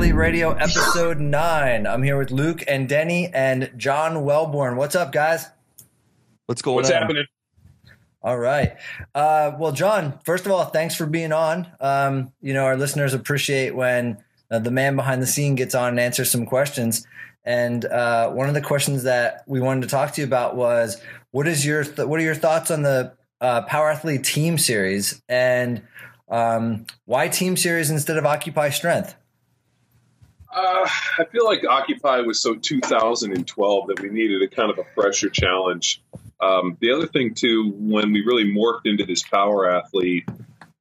Athlete Radio, episode nine. I'm here with Luke and Denny and John Welbourn. What's up, guys? What's going What's on? happening? All right. Uh, well, John, first of all, thanks for being on. Um, you know, our listeners appreciate when uh, the man behind the scene gets on and answers some questions. And uh, one of the questions that we wanted to talk to you about was, what is your th- what are your thoughts on the uh, Power Athlete Team Series and um, why Team Series instead of Occupy Strength? Uh, I feel like Occupy was so 2012 that we needed a kind of a fresher challenge. Um, the other thing, too, when we really morphed into this power athlete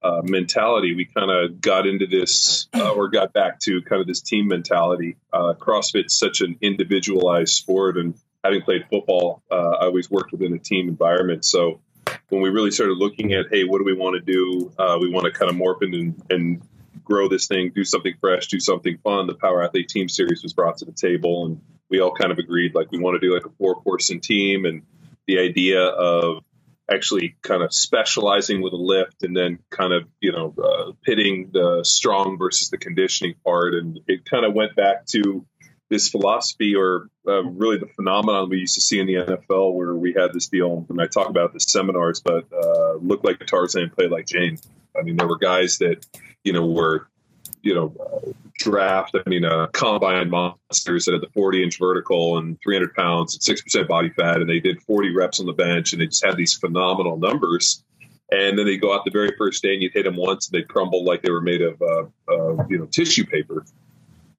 uh, mentality, we kind of got into this uh, or got back to kind of this team mentality. Uh, CrossFit's such an individualized sport, and having played football, uh, I always worked within a team environment. So when we really started looking at, hey, what do we want to do? Uh, we want to kind of morph and, and grow this thing, do something fresh, do something fun. The Power Athlete Team Series was brought to the table, and we all kind of agreed like we want to do like a four person team, and the idea of actually kind of specializing with a lift and then kind of you know uh, pitting the strong versus the conditioning part, and it kind of went back to this philosophy or uh, really the phenomenon we used to see in the NFL where we had this deal, and I talk about the seminars, but uh, look like Tarzan, play like Jane. I mean, there were guys that, you know, were, you know, uh, draft, I mean, uh, combine monsters that had the 40 inch vertical and 300 pounds and 6% body fat, and they did 40 reps on the bench, and they just had these phenomenal numbers. And then they go out the very first day, and you'd hit them once, and they'd crumble like they were made of, uh, uh, you know, tissue paper.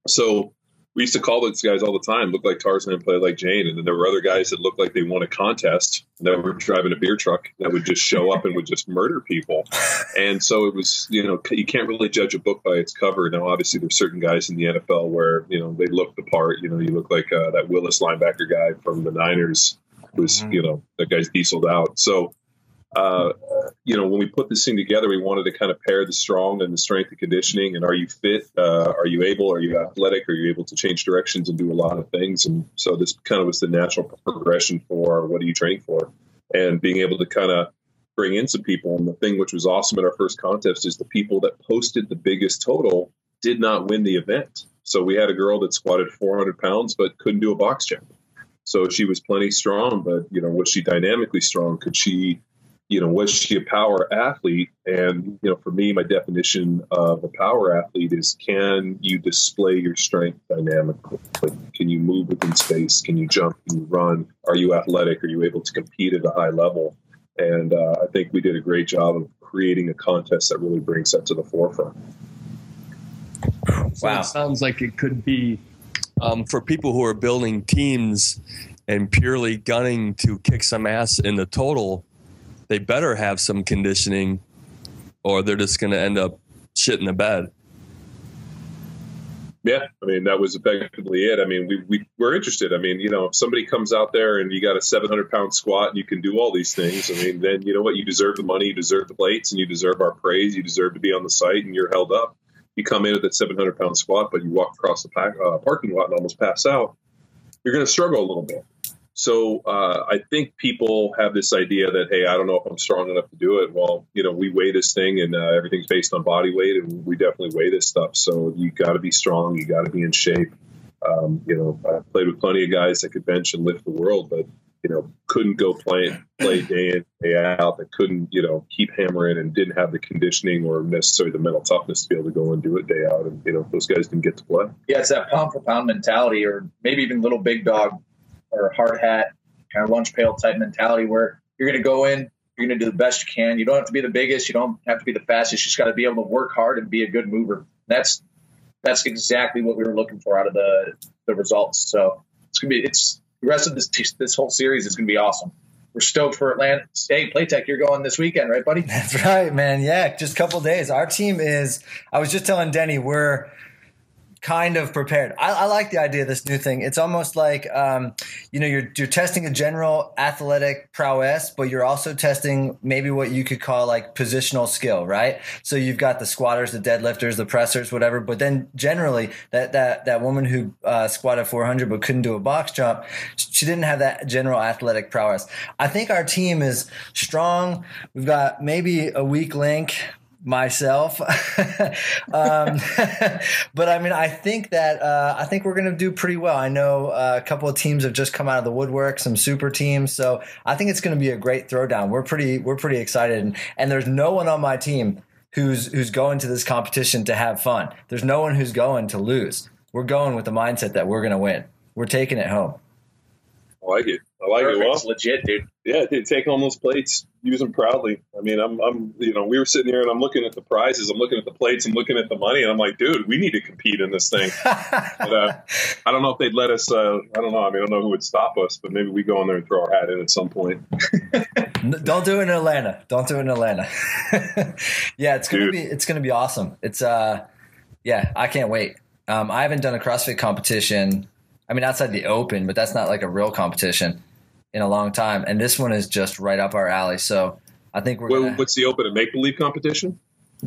So we used to call those guys all the time, look like Tarzan and play like Jane. And then there were other guys that looked like they won a contest that were driving a beer truck that would just show up and would just murder people. And so it was, you know, you can't really judge a book by its cover. Now, obviously, there's certain guys in the NFL where, you know, they look the part. You know, you look like uh, that Willis linebacker guy from the Niners was, you know, that guy's dieseled out. So, uh, you know, when we put this thing together, we wanted to kind of pair the strong and the strength and conditioning. And are you fit? Uh, are you able? Are you athletic? Are you able to change directions and do a lot of things? And so this kind of was the natural progression for what are you training for, and being able to kind of bring in some people. And the thing which was awesome at our first contest is the people that posted the biggest total did not win the event. So we had a girl that squatted 400 pounds but couldn't do a box jump. So she was plenty strong, but you know, was she dynamically strong? Could she you know, was she a power athlete? And, you know, for me, my definition of a power athlete is can you display your strength dynamically? Like, can you move within space? Can you jump? Can you run? Are you athletic? Are you able to compete at a high level? And uh, I think we did a great job of creating a contest that really brings that to the forefront. So Wow. It sounds like it could be um, for people who are building teams and purely gunning to kick some ass in the total. They better have some conditioning, or they're just going to end up shit in the bed. Yeah, I mean that was effectively it. I mean, we we were interested. I mean, you know, if somebody comes out there and you got a 700 pound squat and you can do all these things, I mean, then you know what? You deserve the money, you deserve the plates, and you deserve our praise. You deserve to be on the site, and you're held up. You come in with that 700 pound squat, but you walk across the pack, uh, parking lot and almost pass out. You're going to struggle a little bit. So uh, I think people have this idea that hey, I don't know if I'm strong enough to do it. Well, you know, we weigh this thing, and uh, everything's based on body weight, and we definitely weigh this stuff. So you got to be strong, you got to be in shape. Um, you know, I played with plenty of guys that could bench and lift the world, but you know, couldn't go play play day in day out. That couldn't you know keep hammering and didn't have the conditioning or necessarily the mental toughness to be able to go and do it day out. And you know, those guys didn't get to play. Yeah, it's that pound for pound mentality, or maybe even little big dog or hard hat kind of lunch pail type mentality where you're going to go in, you're going to do the best you can. You don't have to be the biggest, you don't have to be the fastest. You just got to be able to work hard and be a good mover. That's that's exactly what we were looking for out of the the results. So it's gonna be it's the rest of this this whole series is gonna be awesome. we're stoked for Atlanta. Hey, Playtech, you're going this weekend, right, buddy? That's right, man. Yeah, just a couple days. Our team is. I was just telling Denny we're kind of prepared. I, I, like the idea of this new thing. It's almost like um, you know you're you're testing a general athletic prowess, but you're also testing maybe what you could call like positional skill, right? So you've got the squatters, the deadlifters, the pressers, whatever. But then generally, that that that woman who uh, squatted 400 but couldn't do a box jump, she didn't have that general athletic prowess. I think our team is strong. We've got maybe a weak link myself. um, but I mean, I think that uh, I think we're going to do pretty well. I know uh, a couple of teams have just come out of the woodwork, some super teams. So I think it's going to be a great throwdown. We're pretty we're pretty excited, and, and there's no one on my team who's who's going to this competition to have fun. There's no one who's going to lose. We're going with the mindset that we're going to win. We're taking it home. I like it. I like Perfect. it. Well, It's legit, dude. Yeah, dude, take home those plates, use them proudly. I mean, I'm, I'm, you know, we were sitting here and I'm looking at the prizes, I'm looking at the plates, I'm looking at the money, and I'm like, dude, we need to compete in this thing. but, uh, I don't know if they'd let us. Uh, I don't know. I mean, I don't know who would stop us, but maybe we go in there and throw our hat in at some point. Don't do it in Atlanta. Don't do it in Atlanta. yeah, it's gonna Dude. be it's gonna be awesome. It's uh, yeah, I can't wait. Um, I haven't done a CrossFit competition. I mean, outside the Open, but that's not like a real competition in a long time. And this one is just right up our alley. So I think we're What, gonna. what's the open and make believe competition?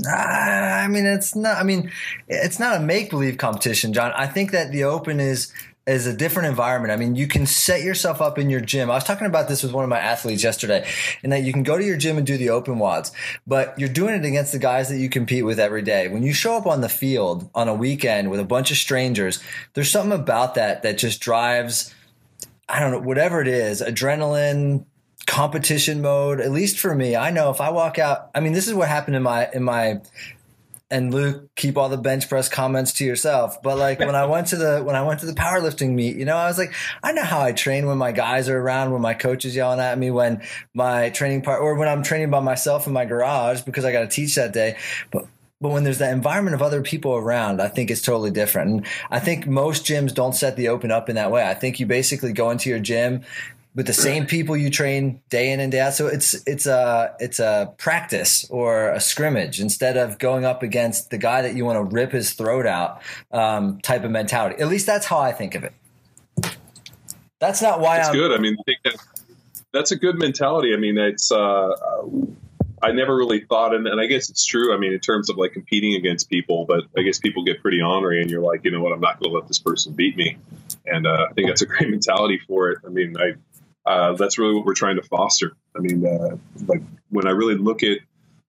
I mean, it's not. I mean, it's not a make believe competition, John. I think that the Open is is a different environment. I mean, you can set yourself up in your gym. I was talking about this with one of my athletes yesterday, and that you can go to your gym and do the open WODs, but you're doing it against the guys that you compete with every day. When you show up on the field on a weekend with a bunch of strangers, there's something about that that just drives. I don't know, whatever it is, adrenaline, competition mode. At least for me, I know if I walk out. I mean, this is what happened in my in my. And Luke, keep all the bench press comments to yourself. But like when I went to the when I went to the powerlifting meet, you know, I was like, I know how I train when my guys are around, when my coach is yelling at me, when my training part, or when I'm training by myself in my garage because I got to teach that day. But but when there's that environment of other people around, I think it's totally different. And I think most gyms don't set the open up in that way. I think you basically go into your gym with the same people you train day in and day out. So it's it's a it's a practice or a scrimmage instead of going up against the guy that you want to rip his throat out um, type of mentality. At least that's how I think of it. That's not why That's I'm good. I mean, I think that, that's a good mentality. I mean, it's. Uh, I never really thought, and, and I guess it's true. I mean, in terms of like competing against people, but I guess people get pretty ornery, and you're like, you know what, I'm not going to let this person beat me. And uh, I think that's a great mentality for it. I mean, I uh, that's really what we're trying to foster. I mean, uh, like when I really look at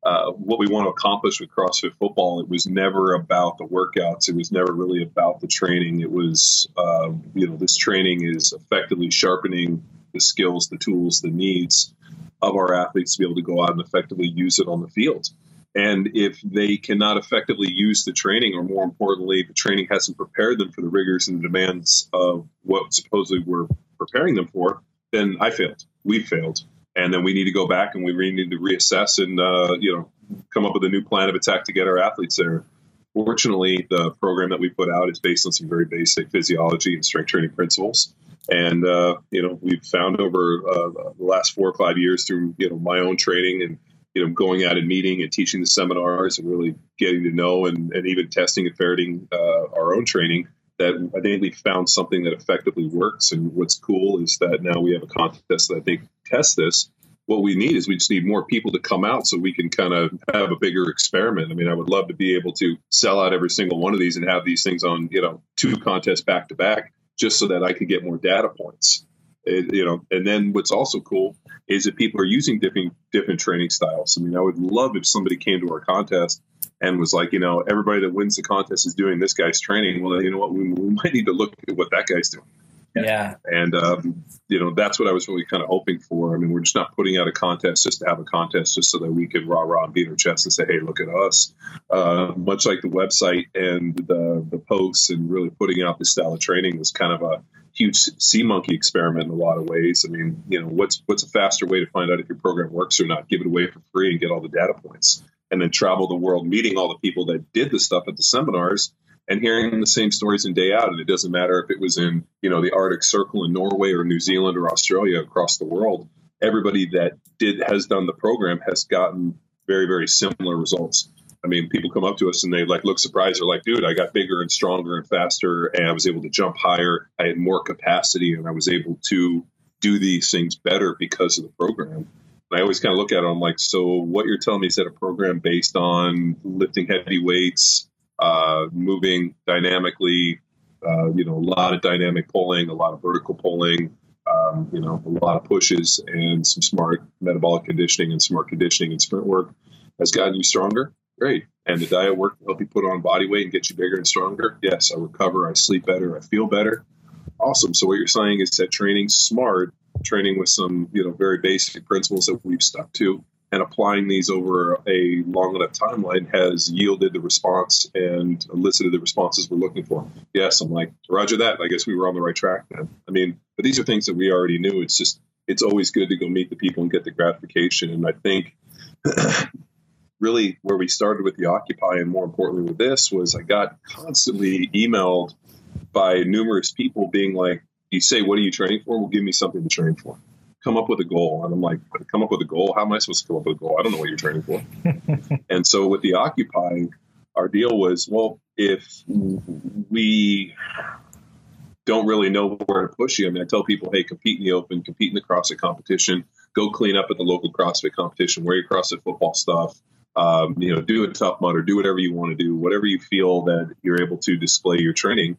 uh, what we want to accomplish with CrossFit football, it was never about the workouts. It was never really about the training. It was, uh, you know, this training is effectively sharpening the skills, the tools, the needs of our athletes to be able to go out and effectively use it on the field. And if they cannot effectively use the training, or more importantly, the training hasn't prepared them for the rigors and the demands of what supposedly we're preparing them for, then I failed. We failed. And then we need to go back and we really need to reassess and, uh, you know, come up with a new plan of attack to get our athletes there. Fortunately, the program that we put out is based on some very basic physiology and strength training principles. And, uh, you know, we've found over uh, the last four or five years through, you know, my own training and, you know, going out and meeting and teaching the seminars and really getting to know and, and even testing and ferreting uh, our own training that I think we found something that effectively works. And what's cool is that now we have a contest that I think tests this. What we need is we just need more people to come out so we can kind of have a bigger experiment. I mean, I would love to be able to sell out every single one of these and have these things on, you know, two contests back to back just so that I could get more data points. It, you know, and then what's also cool is that people are using different different training styles. I mean, I would love if somebody came to our contest and was like, you know, everybody that wins the contest is doing this guy's training. Well, you know what? We, we might need to look at what that guy's doing. Yeah. And, um, you know, that's what I was really kind of hoping for. I mean, we're just not putting out a contest just to have a contest just so that we can rah rah and beat our chest and say, hey, look at us. Uh, much like the website and the, the posts and really putting out this style of training was kind of a huge sea monkey experiment in a lot of ways. I mean, you know, what's what's a faster way to find out if your program works or not? Give it away for free and get all the data points. And then travel the world meeting all the people that did the stuff at the seminars and hearing the same stories in day out. And it doesn't matter if it was in, you know, the Arctic Circle in Norway or New Zealand or Australia across the world. everybody that did has done the program has gotten very very similar results. I mean, people come up to us and they like look surprised. They're like, "Dude, I got bigger and stronger and faster, and I was able to jump higher. I had more capacity, and I was able to do these things better because of the program." And I always kind of look at it. I'm like, "So what you're telling me is that a program based on lifting heavy weights, uh, moving dynamically, uh, you know, a lot of dynamic pulling, a lot of vertical pulling." Um, you know, a lot of pushes and some smart metabolic conditioning and smart conditioning and sprint work has gotten you stronger. Great. And the diet work help you put on body weight and get you bigger and stronger. Yes, I recover, I sleep better, I feel better. Awesome. So what you're saying is that training smart, training with some, you know, very basic principles that we've stuck to and applying these over a long enough timeline has yielded the response and elicited the responses we're looking for. Yes, I'm like, Roger that. I guess we were on the right track then. I mean, but these are things that we already knew. It's just, it's always good to go meet the people and get the gratification. And I think really where we started with the Occupy and more importantly with this was I got constantly emailed by numerous people being like, you say, what are you training for? Well, give me something to train for come up with a goal. And I'm like, come up with a goal? How am I supposed to come up with a goal? I don't know what you're training for. and so with the Occupy, our deal was, well, if we don't really know where to push you, I mean, I tell people, hey, compete in the open, compete in the CrossFit competition, go clean up at the local CrossFit competition, wear your CrossFit football stuff, um, you know, do a tough mud or do whatever you want to do, whatever you feel that you're able to display your training.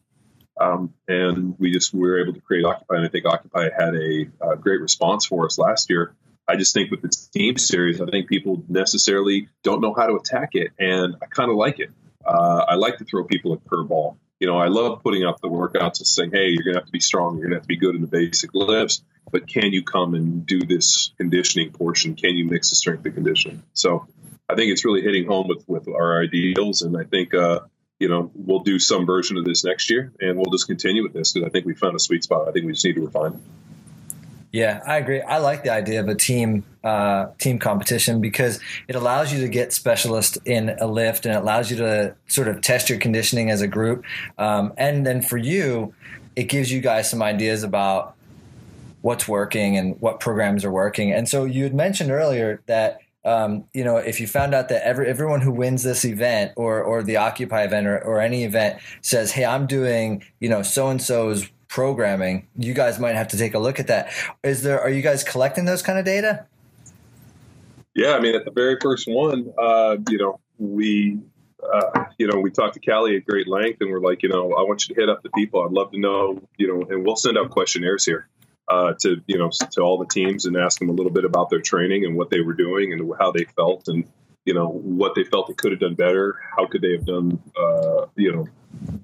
Um, and we just we were able to create Occupy, and I think Occupy had a, a, great response for us last year. I just think with the team series, I think people necessarily don't know how to attack it, and I kind of like it. Uh, I like to throw people a curveball. You know, I love putting up the workouts and saying, "Hey, you're going to have to be strong. You're going to have to be good in the basic lifts, but can you come and do this conditioning portion? Can you mix the strength and conditioning?" So, I think it's really hitting home with with our ideals, and I think uh, you know, we'll do some version of this next year and we'll just continue with this because I think we found a sweet spot. I think we just need to refine it. Yeah, I agree. I like the idea of a team uh, team competition because it allows you to get specialists in a lift and it allows you to sort of test your conditioning as a group. Um, and then for you, it gives you guys some ideas about what's working and what programs are working. And so you had mentioned earlier that um, you know, if you found out that every, everyone who wins this event or, or the Occupy event or, or any event says, Hey, I'm doing, you know, so and so's programming, you guys might have to take a look at that. Is there, are you guys collecting those kind of data? Yeah. I mean, at the very first one, uh, you know, we, uh, you know, we talked to Callie at great length and we're like, you know, I want you to hit up the people. I'd love to know, you know, and we'll send out questionnaires here uh, to you know to all the teams and ask them a little bit about their training and what they were doing and how they felt and you know what they felt they could have done better how could they have done uh, you know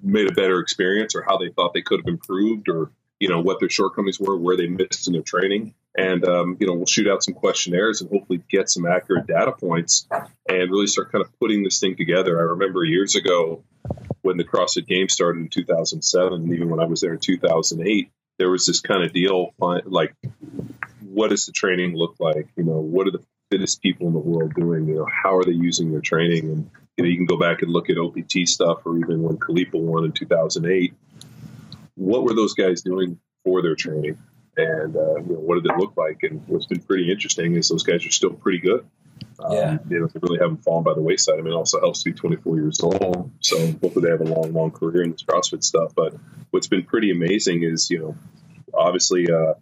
made a better experience or how they thought they could have improved or you know what their shortcomings were where they missed in their training. And um, you know we'll shoot out some questionnaires and hopefully get some accurate data points and really start kind of putting this thing together. I remember years ago when the crossfit games started in 2007 and even when i was there in 2008 there was this kind of deal like what does the training look like? You know what are the fittest people in the world doing? You know how are they using their training? And you know you can go back and look at opt stuff or even when Khalipa won in 2008 what were those guys doing for their training? And uh, you know, what did it look like? And what's been pretty interesting is those guys are still pretty good um, yeah. you know, they really haven't fallen by the wayside. I mean, it also helps to be 24 years old. So hopefully they have a long, long career in this CrossFit stuff. But what's been pretty amazing is, you know, obviously, uh,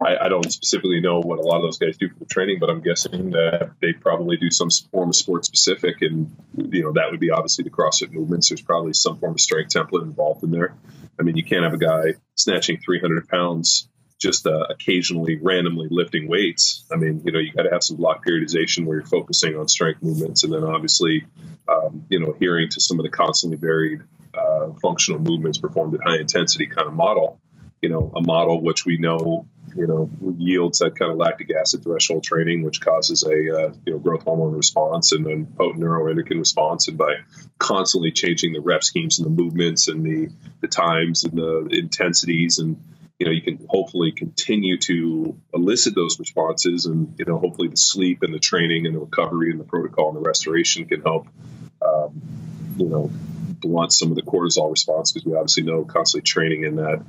I, I, don't specifically know what a lot of those guys do for training, but I'm guessing that they probably do some form of sport specific, and you know that would be obviously the CrossFit movements. There's probably some form of strength template involved in there. I mean, you can't have a guy snatching 300 pounds just uh, occasionally randomly lifting weights. I mean, you know, you got to have some block periodization where you're focusing on strength movements, and then obviously, um, you know, adhering to some of the constantly varied uh, functional movements performed at high intensity kind of model you know, a model which we know, you know, yields that kind of lactic acid threshold training, which causes a, uh, you know, growth hormone response and then potent neuroendocrine response. And by constantly changing the rep schemes and the movements and the, the times and the intensities and, you know, you can hopefully continue to elicit those responses and, you know, hopefully the sleep and the training and the recovery and the protocol and the restoration can help, um, you know, blunt some of the cortisol response because we obviously know constantly training in that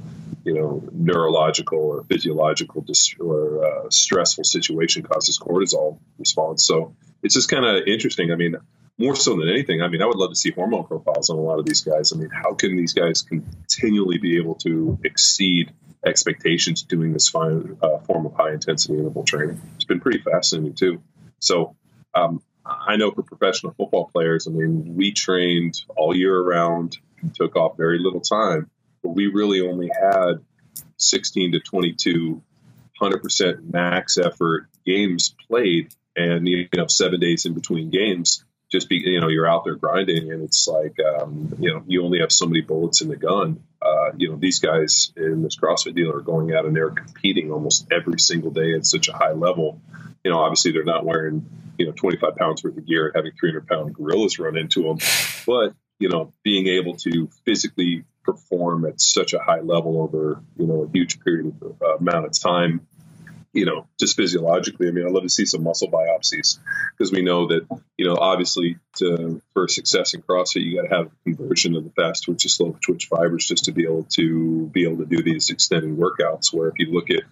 you know neurological or physiological dis- or uh, stressful situation causes cortisol response. So it's just kind of interesting. I mean, more so than anything, I mean, I would love to see hormone profiles on a lot of these guys. I mean, how can these guys continually be able to exceed expectations doing this fine, uh, form of high intensity interval training? It's been pretty fascinating too. So um, I know for professional football players, I mean, we trained all year around, and took off very little time, but we really only had 16 to 22 100% max effort games played and you know seven days in between games just be you know you're out there grinding and it's like um, you know you only have so many bullets in the gun. Uh, you know these guys in this CrossFit deal are going out and they're competing almost every single day at such a high level. You know obviously they're not wearing you know 25 pounds worth of gear and having 300 pound gorillas run into them but you know being able to physically perform at such a high level over you know a huge period of uh, amount of time you know, just physiologically. I mean, I'd love to see some muscle biopsies because we know that, you know, obviously to, for success in CrossFit, you got to have conversion of the fast twitch to slow twitch fibers just to be able to be able to do these extended workouts. Where if you look at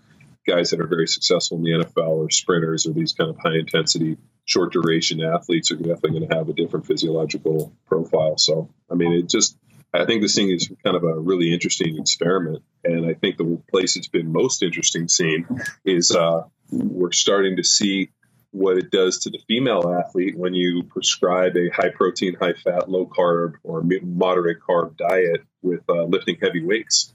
guys that are very successful in the NFL or sprinters or these kind of high intensity, short duration athletes are definitely going to have a different physiological profile. So, I mean, it just, I think this thing is kind of a really interesting experiment. And I think the place it's been most interesting seen is uh, we're starting to see what it does to the female athlete when you prescribe a high protein, high fat, low carb, or moderate carb diet with uh, lifting heavy weights.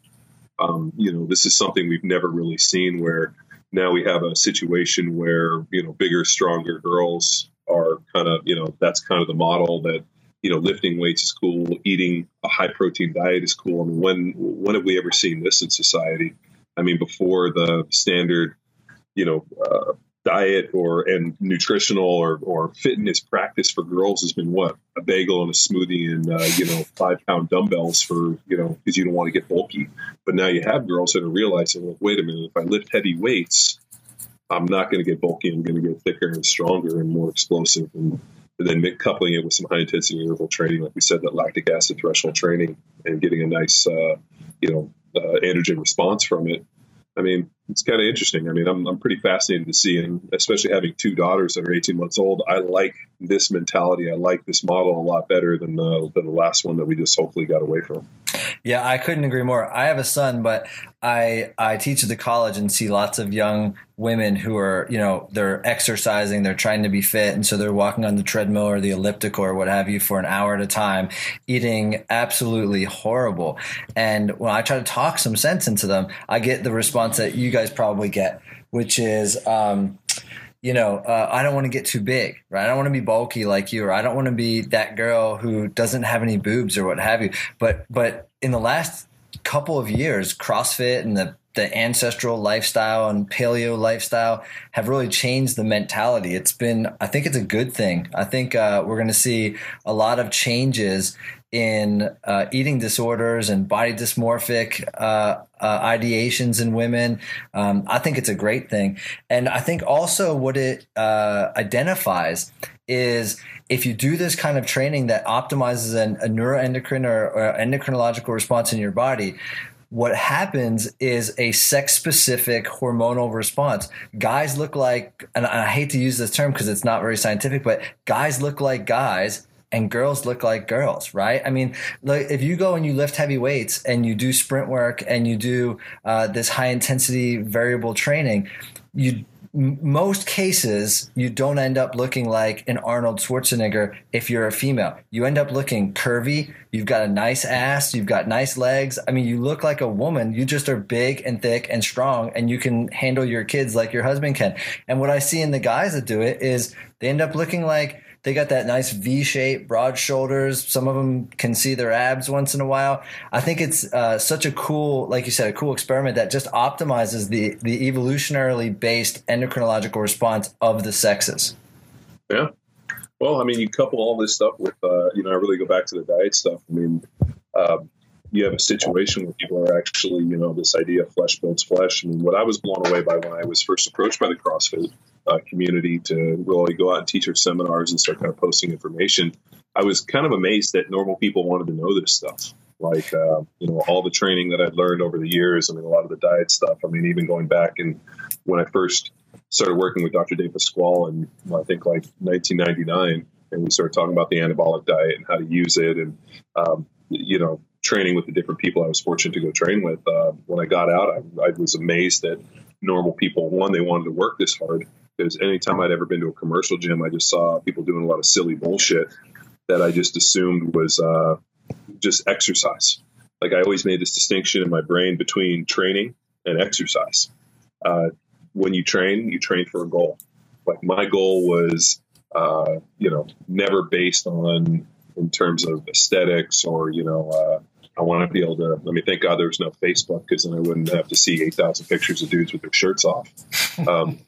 Um, you know, this is something we've never really seen where now we have a situation where, you know, bigger, stronger girls are kind of, you know, that's kind of the model that you know, lifting weights is cool, eating a high protein diet is cool. I mean, when when have we ever seen this in society? I mean, before the standard, you know, uh, diet or and nutritional or, or fitness practice for girls has been what a bagel and a smoothie and uh, you know five pound dumbbells for you know because you don't want to get bulky. But now you have girls that are realizing, well, wait a minute, if I lift heavy weights, I'm not going to get bulky. I'm going to get thicker and stronger and more explosive and and then coupling it with some high intensity interval training, like we said, that lactic acid threshold training, and getting a nice, uh, you know, uh, androgen response from it. I mean, it's kind of interesting. I mean, I'm, I'm pretty fascinated to see, and especially having two daughters that are 18 months old, I like this mentality. I like this model a lot better than the, than the last one that we just hopefully got away from. Yeah, I couldn't agree more. I have a son, but I I teach at the college and see lots of young women who are, you know, they're exercising, they're trying to be fit, and so they're walking on the treadmill or the elliptical or what have you for an hour at a time, eating absolutely horrible. And when I try to talk some sense into them, I get the response that you guys probably get, which is, um, you know, uh, I don't want to get too big, right? I don't want to be bulky like you, or I don't want to be that girl who doesn't have any boobs or what have you. But but in the last couple of years, CrossFit and the the ancestral lifestyle and paleo lifestyle have really changed the mentality. It's been, I think it's a good thing. I think uh, we're going to see a lot of changes in uh, eating disorders and body dysmorphic uh, uh, ideations in women. Um, I think it's a great thing. And I think also what it uh, identifies is if you do this kind of training that optimizes an, a neuroendocrine or, or endocrinological response in your body, what happens is a sex specific hormonal response. Guys look like, and I hate to use this term because it's not very scientific, but guys look like guys and girls look like girls, right? I mean, like if you go and you lift heavy weights and you do sprint work and you do uh, this high intensity variable training, you most cases, you don't end up looking like an Arnold Schwarzenegger if you're a female. You end up looking curvy. You've got a nice ass. You've got nice legs. I mean, you look like a woman. You just are big and thick and strong, and you can handle your kids like your husband can. And what I see in the guys that do it is they end up looking like they got that nice V shape, broad shoulders. Some of them can see their abs once in a while. I think it's uh, such a cool, like you said, a cool experiment that just optimizes the the evolutionarily based endocrinological response of the sexes. Yeah. Well, I mean, you couple all this stuff with, uh, you know, I really go back to the diet stuff. I mean, um, you have a situation where people are actually, you know, this idea of flesh builds flesh. I mean, what I was blown away by when I was first approached by the CrossFit uh, community to really go out and teach our seminars and start kind of posting information, I was kind of amazed that normal people wanted to know this stuff. Like, uh, you know, all the training that I'd learned over the years. I mean, a lot of the diet stuff. I mean, even going back and when I first started working with Dr. Di Pasquale in, I think, like 1999, and we started talking about the anabolic diet and how to use it and, um, you know, training with the different people I was fortunate to go train with. Uh, when I got out, I, I was amazed that normal people, one, they wanted to work this hard because anytime I'd ever been to a commercial gym, I just saw people doing a lot of silly bullshit that I just assumed was uh, just exercise. Like I always made this distinction in my brain between training and exercise. Uh, when you train, you train for a goal. Like my goal was, uh, you know, never based on in terms of aesthetics or you know. Uh, I want to be able to. Let me thank God there was no Facebook because then I wouldn't have to see eight thousand pictures of dudes with their shirts off. Um,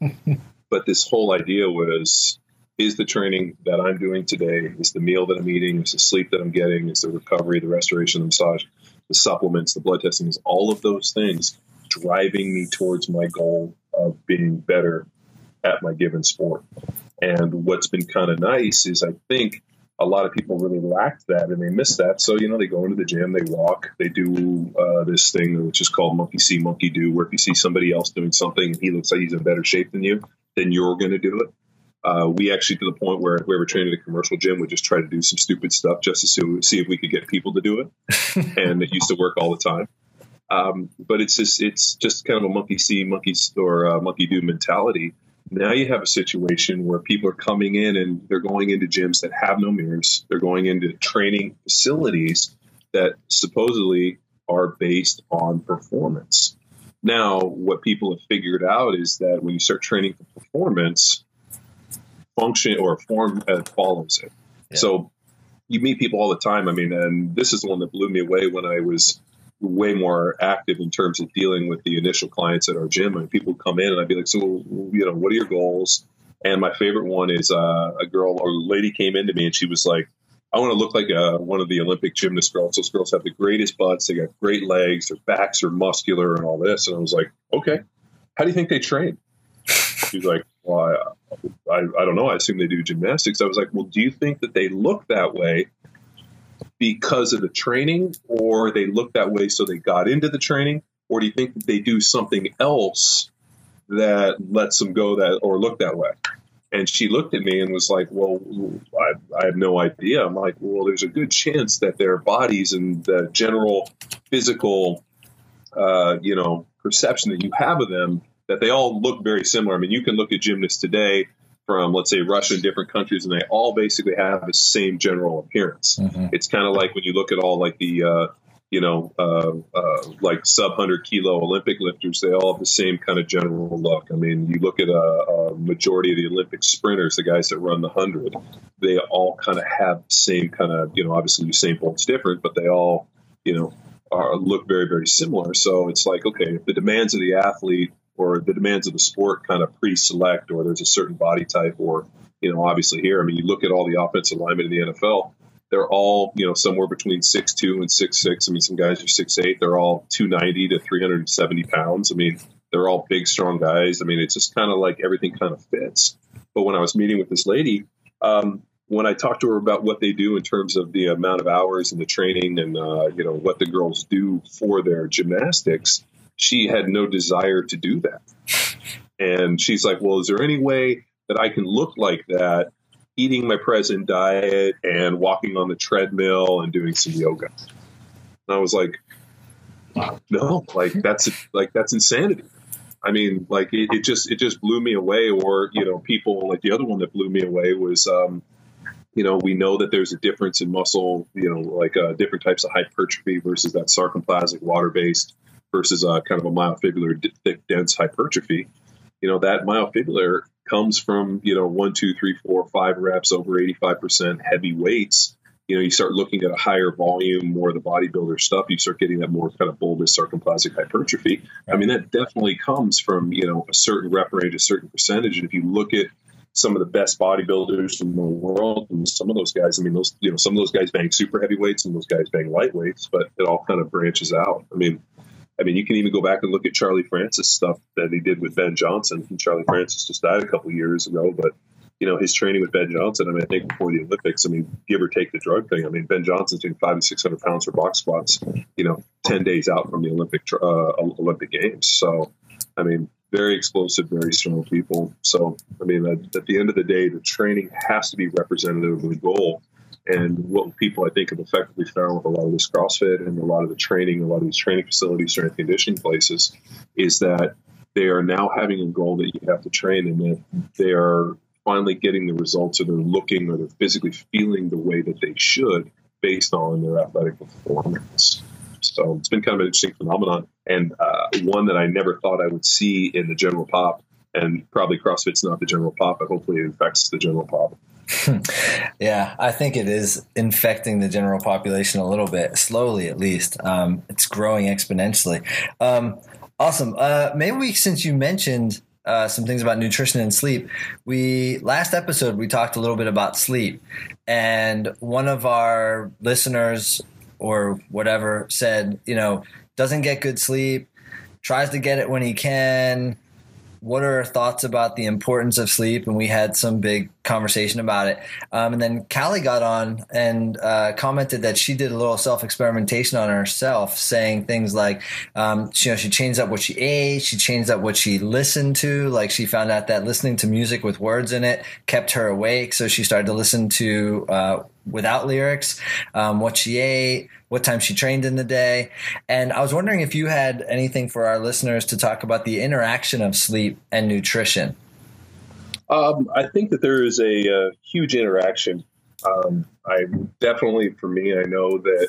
but this whole idea was is the training that I'm doing today, is the meal that I'm eating, is the sleep that I'm getting, is the recovery, the restoration, the massage, the supplements, the blood testing, is all of those things driving me towards my goal of being better at my given sport. And what's been kind of nice is I think a lot of people really lack that and they miss that. So, you know, they go into the gym, they walk, they do uh, this thing which is called monkey see, monkey do, where if you see somebody else doing something and he looks like he's in better shape than you, then you're going to do it. Uh, we actually to the point where we were training at a commercial gym, we just try to do some stupid stuff just to see, see if we could get people to do it. and it used to work all the time. Um, but it's just it's just kind of a monkey see, monkey or uh, monkey do mentality. Now you have a situation where people are coming in and they're going into gyms that have no mirrors. They're going into training facilities that supposedly are based on performance. Now, what people have figured out is that when you start training for performance, function or form uh, follows it. Yeah. So you meet people all the time. I mean, and this is the one that blew me away when I was way more active in terms of dealing with the initial clients at our gym. And people come in and I'd be like, so, you know, what are your goals? And my favorite one is uh, a girl or lady came into me and she was like, I want to look like a, uh, one of the Olympic gymnast girls. Those girls have the greatest butts. They got great legs. Their backs are muscular and all this. And I was like, okay, how do you think they train? She's like, well, I, I, I don't know. I assume they do gymnastics. I was like, well, do you think that they look that way because of the training, or they look that way so they got into the training, or do you think that they do something else that lets them go that or look that way? And she looked at me and was like, "Well, I, I have no idea." I'm like, "Well, there's a good chance that their bodies and the general physical, uh, you know, perception that you have of them that they all look very similar. I mean, you can look at gymnasts today from, let's say, Russia and different countries, and they all basically have the same general appearance. Mm-hmm. It's kind of like when you look at all like the, uh, you know, uh, uh, like sub 100 kilo Olympic lifters, they all have the same kind of general look. I mean, you look at a, a majority of the Olympic sprinters, the guys that run the 100, they all kind of have the same kind of, you know, obviously Usain Bolt's different, but they all, you know, are, look very, very similar. So it's like, okay, if the demands of the athlete or the demands of the sport kind of pre-select or there's a certain body type or you know obviously here i mean you look at all the offensive linemen in the nfl they're all you know somewhere between six two and six six. I mean some guys are six eight. They're all 290 to 370 pounds. I mean they're all big strong guys. I mean it's just kind of like everything kind of fits. But when i was meeting with this lady um, when I talked to her about what they do in terms of the amount of hours and the training and uh, you know what the girls do for their gymnastics, she had no desire to do that. And she's like, Well, is there any way that I can look like that eating my present diet and walking on the treadmill and doing some yoga? And I was like, No, like that's like that's insanity. I mean, like it, it, just it just blew me away. Or you know, people like the other one that blew me away was, um, you know, we know that there's a difference in muscle. You know, like uh, different types of hypertrophy versus that sarcoplasmic water based versus a kind of a myofibrillar thick dense hypertrophy you know that myofibrillar comes from you know one two three four five reps over 85% heavy weights you know you start looking at a higher volume more of the bodybuilder stuff you start getting that more kind of bulbous sarcoplasmic hypertrophy. I mean that definitely comes from you know a certain rep range a certain percentage. And if you look at some of the best bodybuilders in the world and some of those guys i mean those you know some of those guys bang super heavyweights and those guys bang lightweights but it all kind of branches out. I mean I mean, you can even go back and look at Charlie Francis stuff that he did with Ben Johnson. Charlie Francis just died a couple years ago, but you know, his training with Ben Johnson. I mean, I think before the Olympics, I mean, give or take the drug thing. I mean, Ben Johnson's doing five and six hundred pounds for box squats. You know, ten days out from the Olympic uh, Olympic Games. So, I mean, very explosive, very strong people. So, I mean, at, at the end of the day, the training has to be representative of the goal. And what people I think have effectively found with a lot of this CrossFit and a lot of the training, a lot of these training facilities, strength conditioning places, is that they are now having a goal that you have to train and that they are finally getting the results or they're looking or they're physically feeling the way that they should based on their athletic performance. So it's been kind of an interesting phenomenon and uh, one that I never thought I would see in the general pop. And probably CrossFit's not the general pop, but hopefully it affects the general pop. yeah, I think it is infecting the general population a little bit, slowly at least. Um, it's growing exponentially. Um, awesome. Uh, maybe we, since you mentioned uh, some things about nutrition and sleep. We last episode we talked a little bit about sleep, and one of our listeners or whatever said, you know, doesn't get good sleep, tries to get it when he can, what are our thoughts about the importance of sleep? And we had some big conversation about it. Um, and then Callie got on and uh, commented that she did a little self experimentation on herself, saying things like, um, you know, she changed up what she ate, she changed up what she listened to. Like she found out that listening to music with words in it kept her awake, so she started to listen to uh, without lyrics, um, what she ate, what time she trained in the day. And I was wondering if you had anything for our listeners to talk about the interaction of sleep and nutrition. Um, I think that there is a, a huge interaction. Um, I definitely, for me, I know that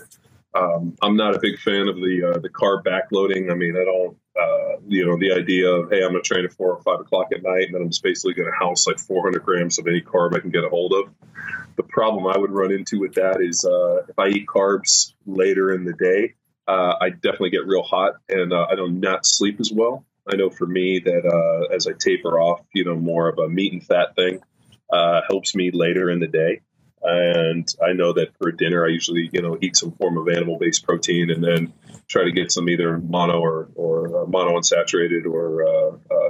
um, I'm not a big fan of the uh, the carb backloading. I mean, I don't, uh, you know, the idea of hey, I'm going to train at four or five o'clock at night, and then I'm just basically going to house like 400 grams of any carb I can get a hold of the problem I would run into with that is uh, if I eat carbs later in the day, uh, I definitely get real hot and uh, I do not sleep as well. I know for me that uh, as I taper off, you know, more of a meat and fat thing uh, helps me later in the day. And I know that for dinner, I usually, you know, eat some form of animal-based protein and then try to get some either mono or, or uh, mono unsaturated or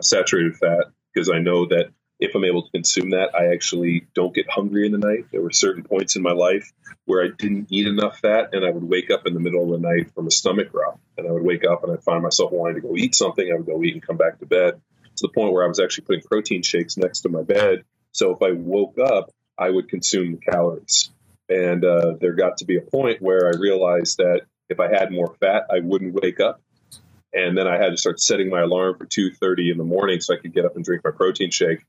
saturated fat because I know that if I'm able to consume that, I actually don't get hungry in the night. There were certain points in my life where I didn't eat enough fat, and I would wake up in the middle of the night from a stomach growl. And I would wake up and I'd find myself wanting to go eat something. I would go eat and come back to bed to the point where I was actually putting protein shakes next to my bed. So if I woke up, I would consume the calories. And uh, there got to be a point where I realized that if I had more fat, I wouldn't wake up and then I had to start setting my alarm for two thirty in the morning so I could get up and drink my protein shake,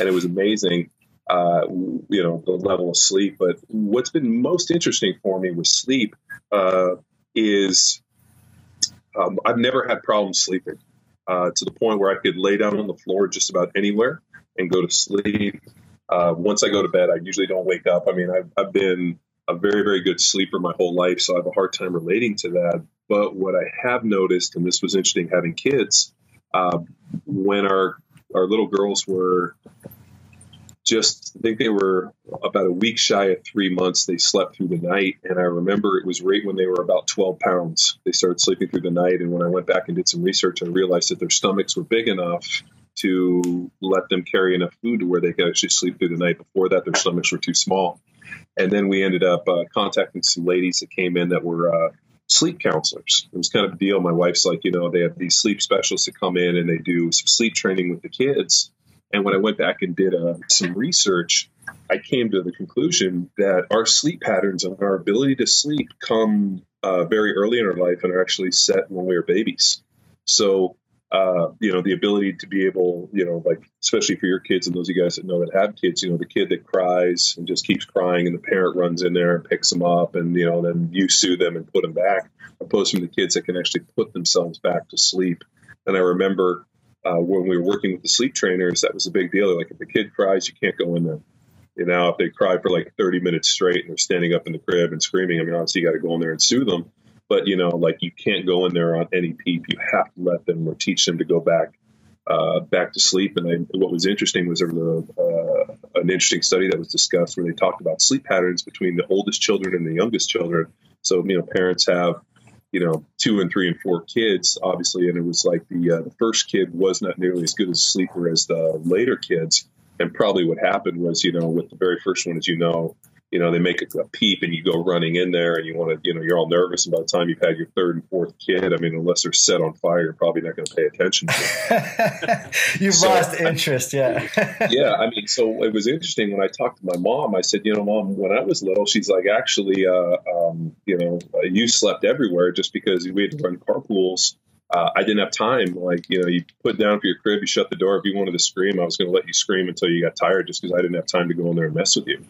and it was amazing. Uh, you know the level of sleep. But what's been most interesting for me with sleep uh, is um, I've never had problems sleeping uh, to the point where I could lay down on the floor just about anywhere and go to sleep. Uh, once I go to bed, I usually don't wake up. I mean, I've, I've been a very, very good sleeper my whole life, so I have a hard time relating to that. But what I have noticed, and this was interesting having kids, uh, when our our little girls were just, I think they were about a week shy of three months, they slept through the night. And I remember it was right when they were about 12 pounds. They started sleeping through the night. And when I went back and did some research, I realized that their stomachs were big enough to let them carry enough food to where they could actually sleep through the night. Before that, their stomachs were too small. And then we ended up uh, contacting some ladies that came in that were uh, sleep counselors. It was kind of a deal. My wife's like, you know, they have these sleep specialists that come in and they do some sleep training with the kids. And when I went back and did uh, some research, I came to the conclusion that our sleep patterns and our ability to sleep come uh, very early in our life and are actually set when we are babies. So uh, you know, the ability to be able, you know, like especially for your kids and those of you guys that know that have kids, you know, the kid that cries and just keeps crying and the parent runs in there and picks them up and, you know, then you sue them and put them back, opposed to the kids that can actually put themselves back to sleep. And I remember uh, when we were working with the sleep trainers, that was a big deal. Like if a kid cries, you can't go in there. You know, if they cry for like 30 minutes straight and they're standing up in the crib and screaming, I mean, obviously you got to go in there and sue them but you know, like you can't go in there on any peep. You have to let them or teach them to go back uh, back to sleep. And then what was interesting was there was a, uh, an interesting study that was discussed where they talked about sleep patterns between the oldest children and the youngest children. So you know, parents have you know two and three and four kids, obviously, and it was like the uh, the first kid was not nearly as good a sleeper as the later kids. And probably what happened was, you know, with the very first one, as you know, you know, they make a, a, peep and you go running in there and you want to, you know, you're all nervous. And by the time you've had your third and fourth kid, I mean, unless they're set on fire, you're probably not going to pay attention to You've so, lost interest. Yeah. yeah. I mean, so it was interesting when I talked to my mom, I said, you know, mom, when I was little, she's like, actually, uh, um, you know, uh, you slept everywhere just because we had to run carpools. Uh, I didn't have time. Like, you know, you put down for your crib, you shut the door. If you wanted to scream, I was going to let you scream until you got tired just because I didn't have time to go in there and mess with you.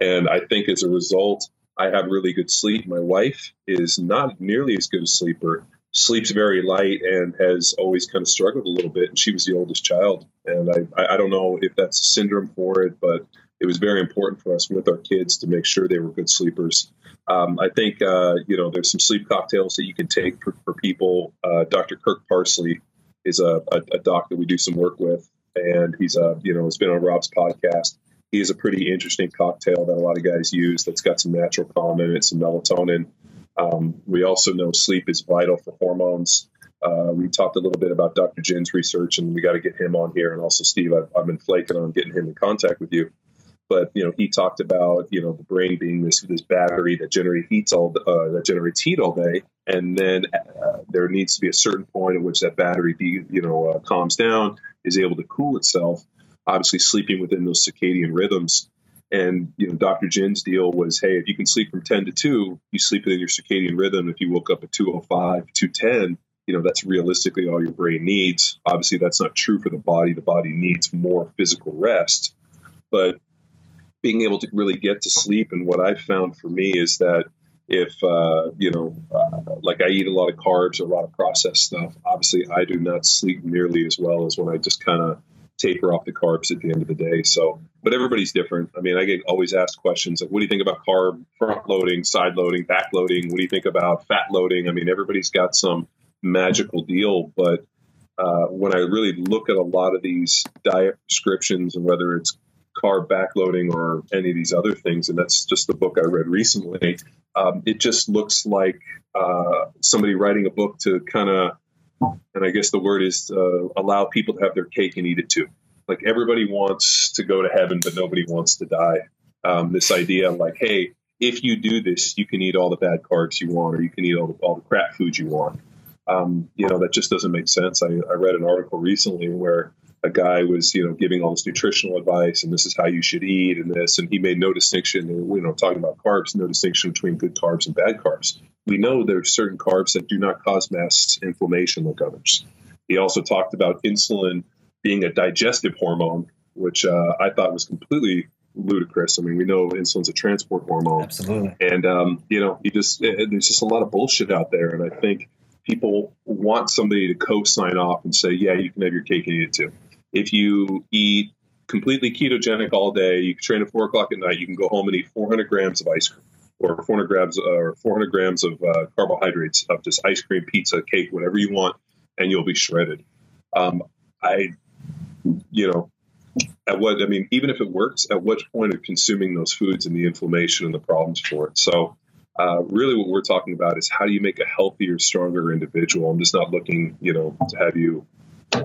And I think as a result, I have really good sleep. My wife is not nearly as good a sleeper, sleeps very light, and has always kind of struggled a little bit. And she was the oldest child. And I, I don't know if that's a syndrome for it, but it was very important for us with our kids to make sure they were good sleepers. Um, I think, uh, you know, there's some sleep cocktails that you can take for, for people. Uh, Dr. Kirk Parsley is a, a, a doc that we do some work with, and he's a, you know, has been on Rob's podcast is a pretty interesting cocktail that a lot of guys use that's got some natural calm in it, some melatonin. Um, we also know sleep is vital for hormones. Uh, we talked a little bit about Dr. Jin's research, and we got to get him on here. And also, Steve, I've, I've, been flaking on getting him in contact with you. But you know, he talked about you know the brain being this this battery that generates heat all uh, that generates heat all day, and then uh, there needs to be a certain point at which that battery you know uh, calms down, is able to cool itself, obviously sleeping within those circadian rhythms. And you know, Dr. Jin's deal was, hey, if you can sleep from 10 to 2, you sleep within your circadian rhythm. If you woke up at 205, 210, you know, that's realistically all your brain needs. Obviously, that's not true for the body. The body needs more physical rest. But being able to really get to sleep, and what I've found for me is that if uh, you know, uh, like I eat a lot of carbs, or a lot of processed stuff. Obviously, I do not sleep nearly as well as when I just kind of taper off the carbs at the end of the day. So, but everybody's different. I mean, I get always asked questions like, what do you think about carb front loading, side loading, back loading? What do you think about fat loading? I mean, everybody's got some magical deal, but uh, when I really look at a lot of these diet prescriptions and whether it's carb backloading or any of these other things, and that's just the book I read recently, um, it just looks like uh, somebody writing a book to kind of and I guess the word is uh, allow people to have their cake and eat it too. Like everybody wants to go to heaven, but nobody wants to die. Um, this idea like, hey, if you do this, you can eat all the bad carbs you want, or you can eat all the, all the crap food you want. Um, you know, that just doesn't make sense. I, I read an article recently where a guy was, you know, giving all this nutritional advice and this is how you should eat and this, and he made no distinction, you know, talking about carbs, no distinction between good carbs and bad carbs we know there are certain carbs that do not cause mass inflammation like others. He also talked about insulin being a digestive hormone, which uh, I thought was completely ludicrous. I mean, we know insulin's a transport hormone. Absolutely. And, um, you know, you just, it, there's just a lot of bullshit out there. And I think people want somebody to co sign off and say, yeah, you can have your cake and eat it too. If you eat completely ketogenic all day, you can train at four o'clock at night, you can go home and eat 400 grams of ice cream or 400 grams uh, or 400 grams of uh, carbohydrates of just ice cream, pizza, cake, whatever you want, and you'll be shredded. Um, I, you know, at what I mean, even if it works, at what point of consuming those foods and the inflammation and the problems for it? So, uh, really, what we're talking about is how do you make a healthier, stronger individual? I'm just not looking, you know, to have you,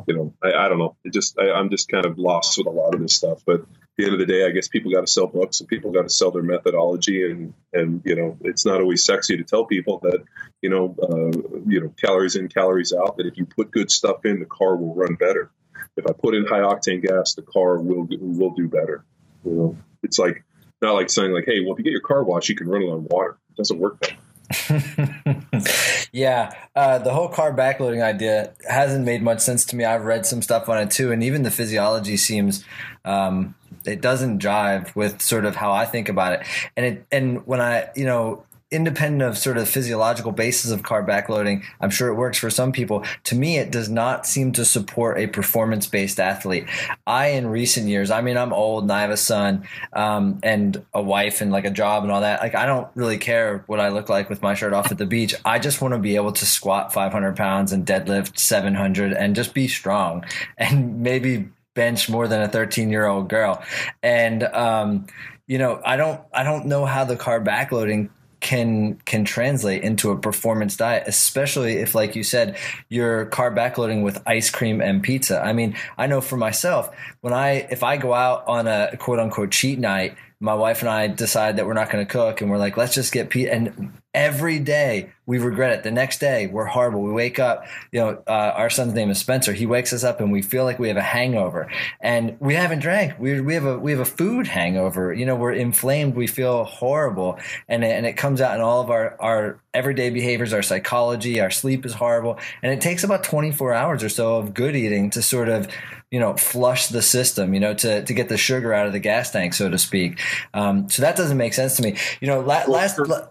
you know, I, I don't know. It just I, I'm just kind of lost with a lot of this stuff, but at the end of the day, I guess people got to sell books and people got to sell their methodology, and and you know it's not always sexy to tell people that you know uh, you know calories in, calories out. That if you put good stuff in, the car will run better. If I put in high octane gas, the car will will do better. You know, it's like not like saying like, hey, well, if you get your car washed, you can run it on water. It doesn't work that way. yeah, uh, the whole carb backloading idea hasn't made much sense to me. I've read some stuff on it too, and even the physiology seems um, it doesn't jive with sort of how I think about it. And it and when I you know independent of sort of physiological basis of carb backloading, I'm sure it works for some people. To me, it does not seem to support a performance based athlete. I, in recent years, I mean, I'm old and I have a son um, and a wife and like a job and all that. Like, I don't really care what I look like with my shirt off at the beach. I just want to be able to squat 500 pounds and deadlift 700 and just be strong and maybe bench more than a 13 year old girl. And, um, you know, I don't, I don't know how the carb backloading can can translate into a performance diet, especially if, like you said, you're carb backloading with ice cream and pizza. I mean, I know for myself, when I if I go out on a quote unquote cheat night my wife and I decide that we're not going to cook and we're like, let's just get pizza. And every day we regret it. The next day we're horrible. We wake up, you know, uh, our son's name is Spencer. He wakes us up and we feel like we have a hangover and we haven't drank. We, we have a, we have a food hangover. You know, we're inflamed. We feel horrible. And, and it comes out in all of our, our everyday behaviors, our psychology, our sleep is horrible. And it takes about 24 hours or so of good eating to sort of, you know, flush the system, you know, to, to get the sugar out of the gas tank, so to speak. Um, so that doesn't make sense to me. You know, la- last. La-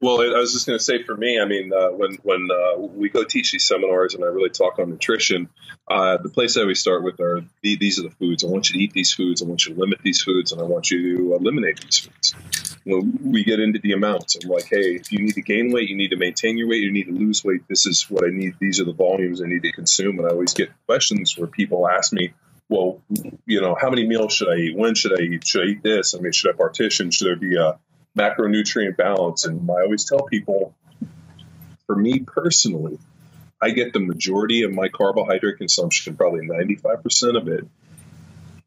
well, I was just going to say for me, I mean, uh, when when uh, we go teach these seminars and I really talk on nutrition, uh, the place I always start with are these are the foods. I want you to eat these foods. I want you to limit these foods, and I want you to eliminate these foods. When we get into the amounts, I'm like, hey, if you need to gain weight, you need to maintain your weight, you need to lose weight. This is what I need. These are the volumes I need to consume. And I always get questions where people ask me, well, you know, how many meals should I eat? When should I eat? Should I eat this? I mean, should I partition? Should there be a macronutrient balance. And I always tell people, for me personally, I get the majority of my carbohydrate consumption, probably 95% of it,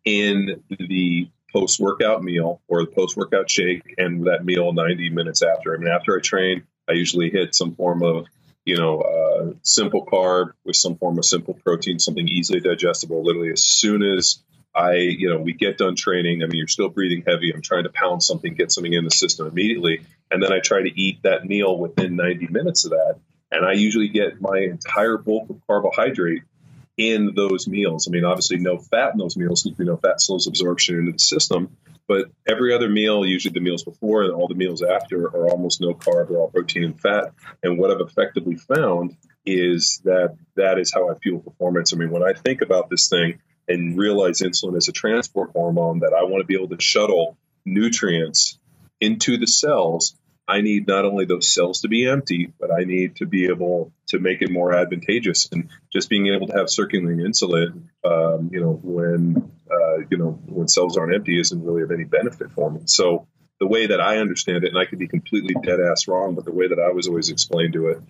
in the post workout meal or the post workout shake and that meal 90 minutes after. I mean, after I train, I usually hit some form of, you know, uh, simple carb with some form of simple protein, something easily digestible. Literally, as soon as I, you know, we get done training. I mean, you're still breathing heavy. I'm trying to pound something, get something in the system immediately. And then I try to eat that meal within 90 minutes of that. And I usually get my entire bulk of carbohydrate in those meals. I mean, obviously, no fat in those meals because know fat slows absorption into the system. But every other meal, usually the meals before and all the meals after, are almost no carb or all protein and fat. And what I've effectively found is that that is how I fuel performance. I mean, when I think about this thing, and realize insulin is a transport hormone that I want to be able to shuttle nutrients into the cells. I need not only those cells to be empty, but I need to be able to make it more advantageous. And just being able to have circulating insulin, um, you know, when uh, you know when cells aren't empty, isn't really of any benefit for me. So the way that I understand it, and I could be completely dead ass wrong, but the way that I was always explained to it,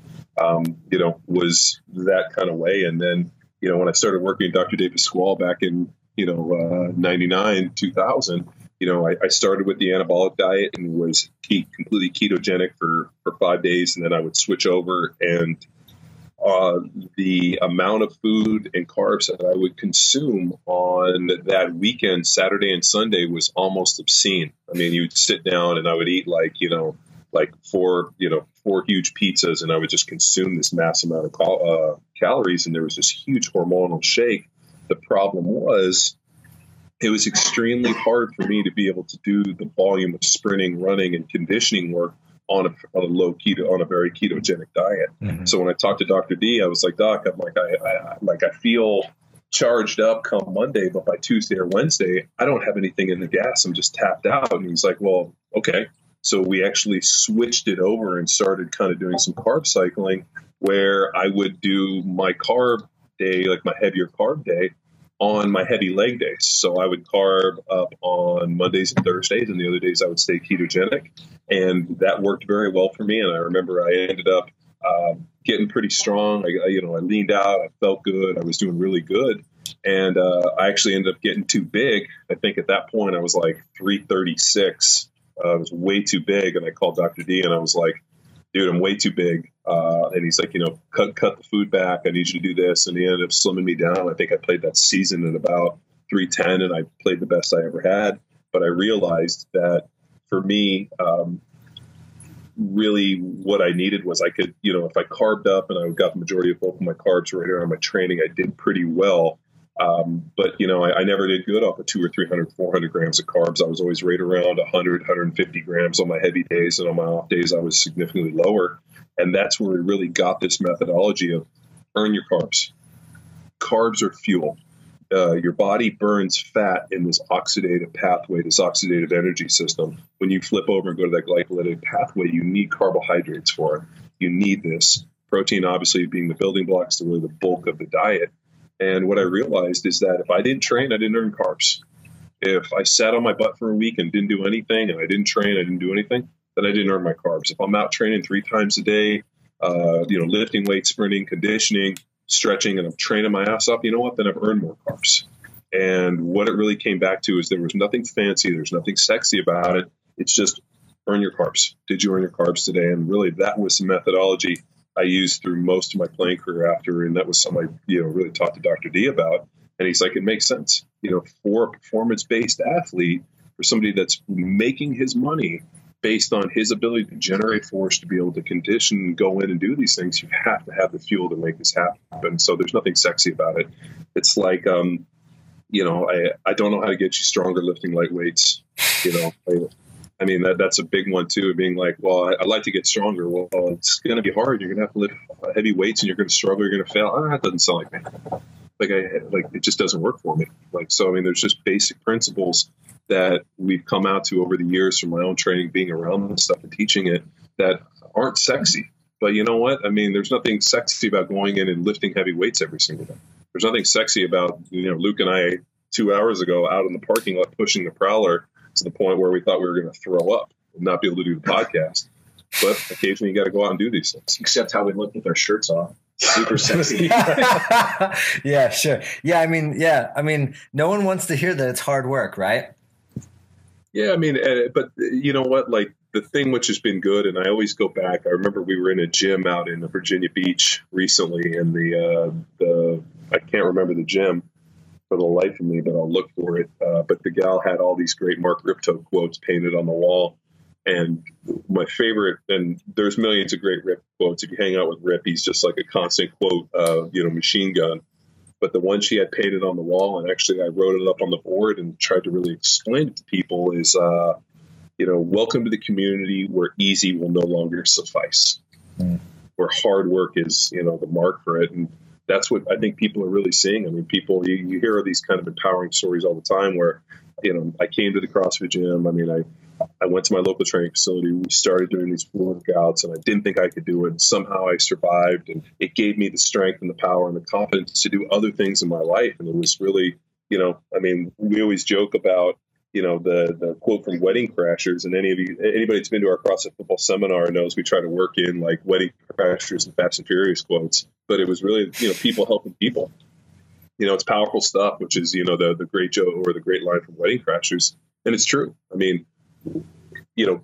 um, you know, was that kind of way. And then you know, when I started working at Dr. Di Pasquale back in, you know, uh, 99, 2000, you know, I, I, started with the anabolic diet and was completely ketogenic for, for five days. And then I would switch over and uh, the amount of food and carbs that I would consume on that weekend, Saturday and Sunday, was almost obscene. I mean, you'd sit down and I would eat like, you know, like four, you know, four huge pizzas, and I would just consume this mass amount of cal- uh, calories, and there was this huge hormonal shake. The problem was, it was extremely hard for me to be able to do the volume of sprinting, running, and conditioning work on a, on a low keto, on a very ketogenic diet. Mm-hmm. So when I talked to Dr. D, I was like, Doc, I'm like, I, I like, I feel charged up come Monday, but by Tuesday or Wednesday, I don't have anything in the gas. I'm just tapped out. And he's like, Well, okay. So we actually switched it over and started kind of doing some carb cycling where I would do my carb day, like my heavier carb day, on my heavy leg days. So I would carb up on Mondays and Thursdays, and the other days I would stay ketogenic. And that worked very well for me. And I remember I ended up uh, getting pretty strong. I, you know, I leaned out, I felt good, I was doing really good. And uh, I actually ended up getting too big. I think at that point I was like 336 uh, was way too big. And I called Dr. D and I was like, dude, I'm way too big. Uh, and he's like, you know, cut cut the food back. I need you to do this. And he ended up slimming me down. I think I played that season at about 310, and I played the best I ever had. But I realized that for me, um, really what I needed was I could, you know, if I carved up and I got the majority of both of my carbs right around my training, I did pretty well. Um, but you know, I, I, never did good off of two or 300, 400 grams of carbs. I was always right around 100, 150 grams on my heavy days, and on my off days, I was significantly lower. And that's where we really got this methodology of earn your carbs. Carbs are fuel. Uh, your body burns fat in this oxidative pathway, this oxidative energy system. When you flip over and go to that glycolytic pathway, you need carbohydrates for it. You need this. Protein, obviously, being the building blocks to really the bulk of the diet and what I realized is that if I didn't train, I didn't earn carbs. If I sat on my butt for a week and didn't do anything, and I didn't train, I didn't do anything, then I didn't earn my carbs. If I'm out training three times a day, uh, you know, lifting weights, sprinting, conditioning, stretching, and I'm training my ass off, you know what? Then I've earned more carbs. And what it really came back to is there was nothing fancy, there's nothing sexy about it. It's just earn your carbs. Did you earn your carbs today? And really, that was the methodology I used through most of my playing career after, and that was something I, you know, really talked to Dr. D about. And he's like, it makes sense, you know, for a performance-based athlete, for somebody that's making his money based on his ability to generate force to be able to condition, go in and do these things, you have to have the fuel to make this happen. So there's nothing sexy about it. It's like, um, you know, I, I don't know how to get you stronger lifting light weights. You know, I, mean, that, that's a big one too, being like, well, I, would like to get stronger. Well, it's going to be hard. You're going to have to lift heavy weights and you're going to struggle. You're going to fail. Oh, that doesn't sound like me. Like I, like it just doesn't work for me. Like, so, I mean, there's just basic principles that we've come out to over the years from my own training, being around this stuff and teaching it that aren't sexy. But you know what? I mean, there's nothing sexy about going in and lifting heavy weights every single day. There's nothing sexy about, you know, Luke and I two hours ago out in the parking lot pushing the prowler to the point where we thought we were going to throw up and not be able to do the podcast. But occasionally you got to go out and do these things. Except how we look with our shirts off. Super sexy. yeah, sure. Yeah, I mean, yeah, I mean, no one wants to hear that it's hard work, right? Yeah, I mean, uh, but you know what? Like the thing which has been good, and I always go back. I remember we were in a gym out in Virginia Beach recently, and the uh, the I can't remember the gym for the life of me, but I'll look for it. Uh, but the gal had all these great Mark Rippetoe quotes painted on the wall, and my favorite, and there's millions of great Rip quotes. If you hang out with Rip, he's just like a constant quote, uh, you know, machine gun but the one she had painted on the wall, and actually I wrote it up on the board and tried to really explain it to people is, uh, you know, welcome to the community where easy will no longer suffice, mm. where hard work is, you know, the mark for it. And that's what I think people are really seeing. I mean, people, you, you hear these kind of empowering stories all the time where, you know, I came to the CrossFit gym. I mean, I, I went to my local training facility. We started doing these workouts, and I didn't think I could do it. Somehow I survived, and it gave me the strength and the power and the confidence to do other things in my life. And it was really, you know, I mean, we always joke about, you know, the the quote from Wedding Crashers, and any of you, anybody that's been to our CrossFit football seminar knows we try to work in like Wedding Crashers and Fast and Furious quotes. But it was really, you know, people helping people. You know, it's powerful stuff, which is, you know, the the great joke or the great line from Wedding Crashers, and it's true. I mean you know,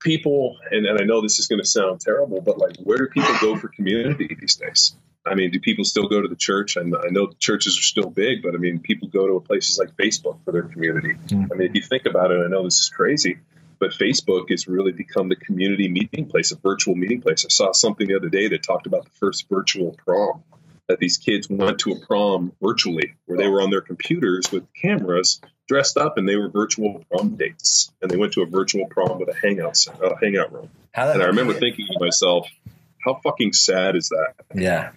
people, and, and I know this is going to sound terrible, but like, where do people go for community these days? I mean, do people still go to the church? And I know churches are still big, but I mean, people go to places like Facebook for their community. Mm. I mean, if you think about it, I know this is crazy, but Facebook has really become the community meeting place, a virtual meeting place. I saw something the other day that talked about the first virtual prom that these kids went to a prom virtually where they were on their computers with cameras dressed up and they were virtual prom dates and they went to a virtual prom with a hangout uh, hangout room and i remember thinking to myself how fucking sad is that yeah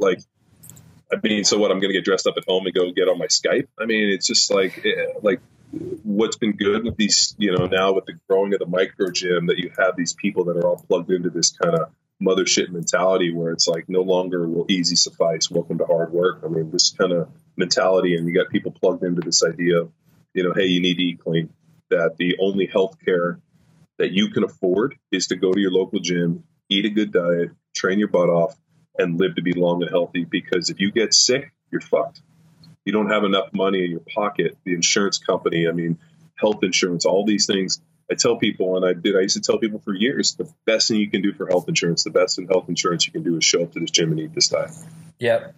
like i mean so what i'm gonna get dressed up at home and go get on my skype i mean it's just like eh, like what's been good with these you know now with the growing of the micro gym that you have these people that are all plugged into this kind of mothership mentality where it's like no longer will easy suffice. Welcome to hard work. I mean, this kind of mentality, and you got people plugged into this idea of, you know, hey, you need to eat clean. That the only health care that you can afford is to go to your local gym, eat a good diet, train your butt off, and live to be long and healthy. Because if you get sick, you're fucked. You don't have enough money in your pocket. The insurance company, I mean, health insurance, all these things I tell people, and I did, I used to tell people for years, the best thing you can do for health insurance, the best in health insurance you can do is show up to this gym and eat this diet. Yep.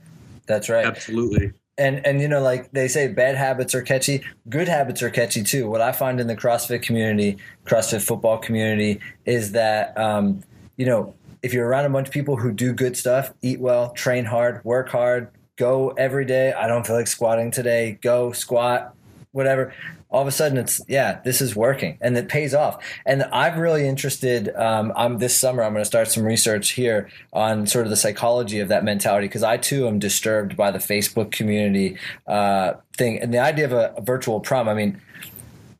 That's right. Absolutely. And, and you know, like they say, bad habits are catchy. Good habits are catchy too. What I find in the CrossFit community, CrossFit football community, is that um, you know, if you're around a bunch of people who do good stuff, eat well, train hard, work hard, go every day. I don't feel like squatting today. Go squat, whatever all of a sudden it's yeah this is working and it pays off and i'm really interested um, i'm this summer i'm going to start some research here on sort of the psychology of that mentality because i too am disturbed by the facebook community uh, thing and the idea of a, a virtual prom i mean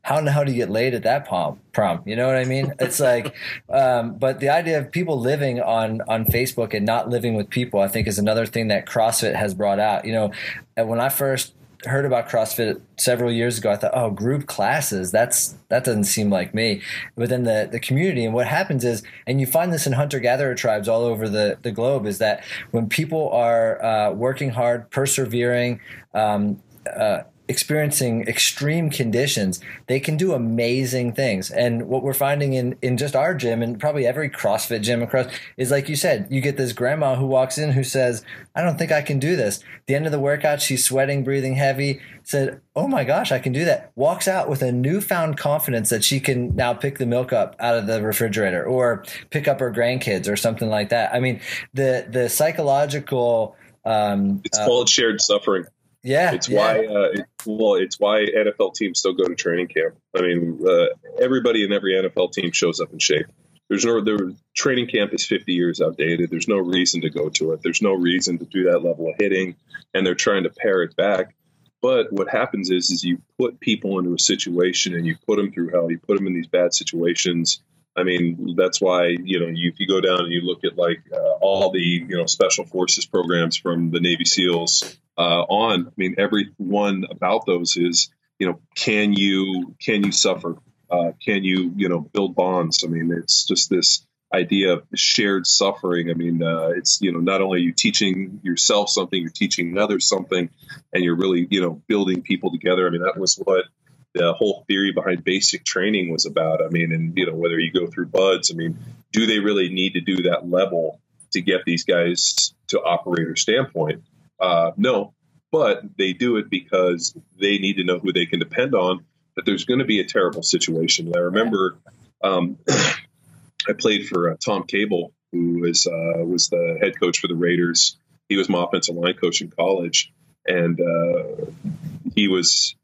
how in the hell do you get laid at that prom? Prom, you know what I mean? It's like, um, but the idea of people living on on Facebook and not living with people, I think, is another thing that CrossFit has brought out. You know, when I first heard about CrossFit several years ago, I thought, oh, group classes, that's that doesn't seem like me. Within the, the community, and what happens is, and you find this in hunter gatherer tribes all over the, the globe, is that when people are uh, working hard, persevering, um, uh, experiencing extreme conditions, they can do amazing things. And what we're finding in, in just our gym and probably every CrossFit gym across is like you said, you get this grandma who walks in who says, I don't think I can do this. At the end of the workout, she's sweating, breathing heavy, said, Oh my gosh, I can do that. Walks out with a newfound confidence that she can now pick the milk up out of the refrigerator or pick up her grandkids or something like that. I mean, the the psychological um, it's uh, called shared suffering. Yeah, it's yeah. why. Uh, it, well, it's why NFL teams still go to training camp. I mean, uh, everybody in every NFL team shows up in shape. There's no there, training camp is 50 years outdated. There's no reason to go to it. There's no reason to do that level of hitting, and they're trying to pare it back. But what happens is, is you put people into a situation and you put them through hell. You put them in these bad situations. I mean, that's why you know you, if you go down and you look at like uh, all the you know special forces programs from the Navy SEALs uh, on. I mean, every one about those is, you know, can you can you suffer? Uh, can you you know build bonds? I mean, it's just this idea of shared suffering. I mean, uh, it's you know not only are you teaching yourself something, you're teaching others something, and you're really you know building people together. I mean, that was what the whole theory behind basic training was about. I mean, and you know whether you go through BUD/S, I mean, do they really need to do that level to get these guys to operator standpoint? Uh, no, but they do it because they need to know who they can depend on. That there's going to be a terrible situation. I remember um, I played for uh, Tom Cable, who was uh, was the head coach for the Raiders. He was my offensive line coach in college, and uh, he was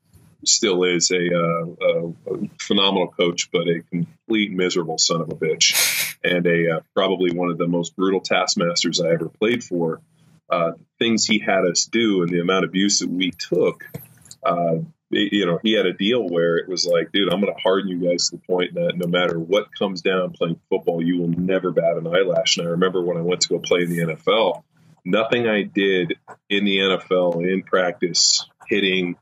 still is a, uh, a, phenomenal coach, but a complete miserable son of a bitch, and a uh, probably one of the most brutal taskmasters I ever played for uh, things he had us do and the amount of abuse that we took, uh, it, you know, he had a deal where it was like, dude, I'm going to harden you guys to the point that no matter what comes down playing football, you will never bat an eyelash. And I remember when I went to go play in the NFL, nothing I did in the NFL in practice hitting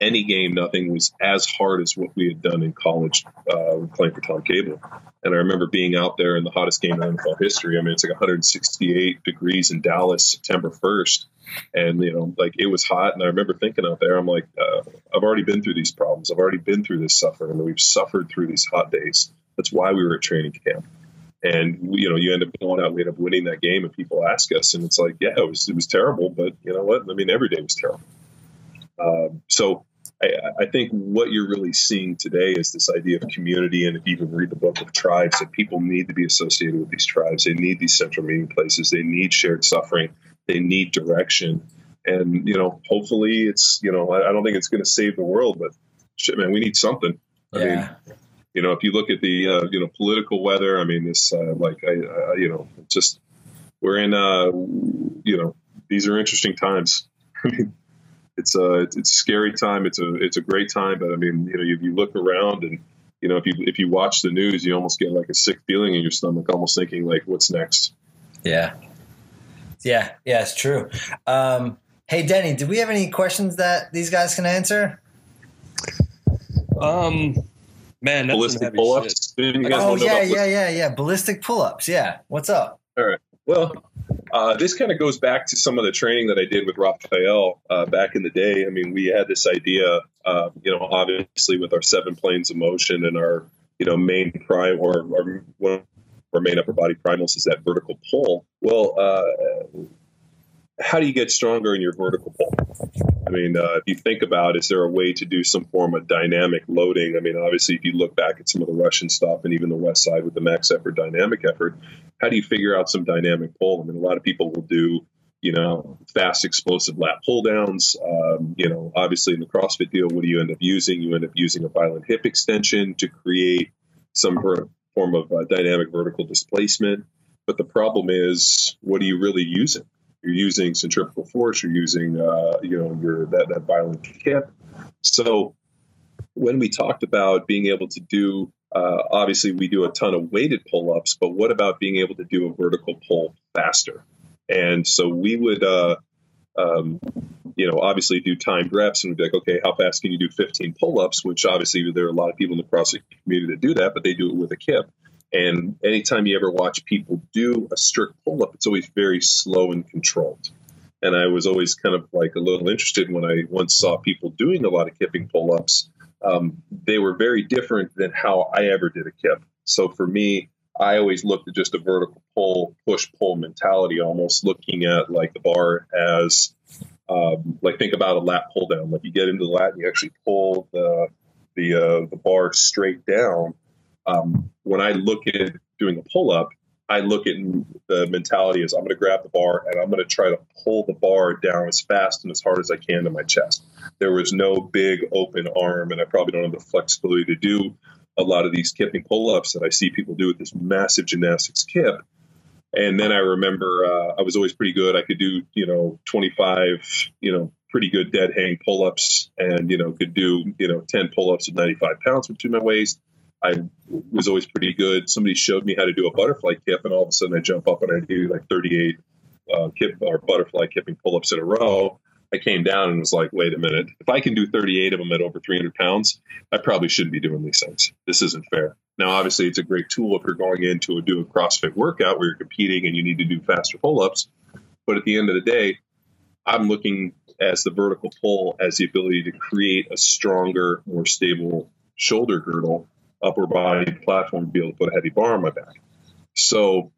any game, nothing was as hard as what we had done in college uh, playing for Tom Cable. And I remember being out there in the hottest game in NFL history. I mean, it's like 168 degrees in Dallas, September 1st. And, you know, like it was hot. And I remember thinking out there, I'm like, uh, I've already been through these problems. I've already been through this suffering. And we've suffered through these hot days. That's why we were at training camp. And you know, you end up going out, we end up winning that game, and people ask us, and it's like, yeah, it was it was terrible, but you know what? I mean, every day was terrible. Um, so I, I, think what you're really seeing today is this idea of community. And if you even read the book of tribes, that people need to be associated with these tribes. They need these central meeting places. They need shared suffering. They need direction. And, you know, hopefully it's, you know, I, don't think it's going to save the world, but shit, man, we need something. I yeah. mean, you know, if you look at the, uh, you know, political weather, I mean, this, uh, like, I, I, you know, just, we're in, uh, you know, these are interesting times. I mean, it's a it's a scary time. It's a it's a great time, but I mean, you know, you, you look around and you know, if you if you watch the news, you almost get like a sick feeling in your stomach, almost thinking like, what's next? Yeah, yeah, yeah, it's true. Um, hey, Denny, do we have any questions that these guys can answer? Um, man, ballistic pull-ups. Oh yeah, yeah, yeah, yeah. Ballistic pull-ups. Yeah. What's up? All right. Well, uh, this kind of goes back to some of the training that I did with Raphael uh, back in the day. I mean, we had this idea, uh, you know, obviously with our seven planes of motion and our, you know, main prime or, or our main upper body primals is that vertical pull. Well, uh, how do you get stronger in your vertical pull? I mean, uh, if you think about, is there a way to do some form of dynamic loading? I mean, obviously, if you look back at some of the Russian stuff and even the West Side with the max effort dynamic effort, how do you figure out some dynamic pull? I mean, a lot of people will do, you know, fast explosive lat pull downs. Um, you know, obviously in the CrossFit deal, what do you end up using? You end up using a violent hip extension to create some form of uh, dynamic vertical displacement. But the problem is, what are you really using? You're using centrifugal force. You're using, uh, you know, your that that violent kick. So when we talked about being able to do, uh, obviously we do a ton of weighted pull-ups, but what about being able to do a vertical pull faster? And so we would uh, um, you know, obviously do timed reps and we'd be like, okay, how fast can you do 15 pull-ups? Which obviously there are a lot of people in the CrossFit community that do that, but they do it with a kip. And anytime you ever watch people do a strict pull-up, it's always very slow and controlled. And I was always kind of like a little interested when I once saw people doing a lot of kipping pull-ups. Um, they were very different than how I ever did a kip. So for me, I always looked at just a vertical pull, push pull mentality, almost looking at like the bar as um, like think about a lat pull down. Like you get into the lat and you actually pull the the uh, the bar straight down. Um, when I look at doing a pull up, I look at the mentality as I'm going to grab the bar and I'm going to try to pull the bar down as fast and as hard as I can to my chest. There was no big open arm, and I probably don't have the flexibility to do a lot of these kipping pull ups that I see people do with this massive gymnastics kip. And then I remember uh, I was always pretty good. I could do, you know, 25, you know, pretty good dead hang pull ups and, you know, could do, you know, 10 pull ups at 95 pounds between my waist. I was always pretty good. Somebody showed me how to do a butterfly kip, and all of a sudden I jump up and I do like 38 uh, kip or butterfly kipping pull ups in a row. I came down and was like, wait a minute, if I can do 38 of them at over 300 pounds, I probably shouldn't be doing these things. This isn't fair. Now, obviously, it's a great tool if you're going into a do a CrossFit workout where you're competing and you need to do faster pull ups. But at the end of the day, I'm looking as the vertical pull as the ability to create a stronger, more stable shoulder girdle, upper body platform to be able to put a heavy bar on my back. So,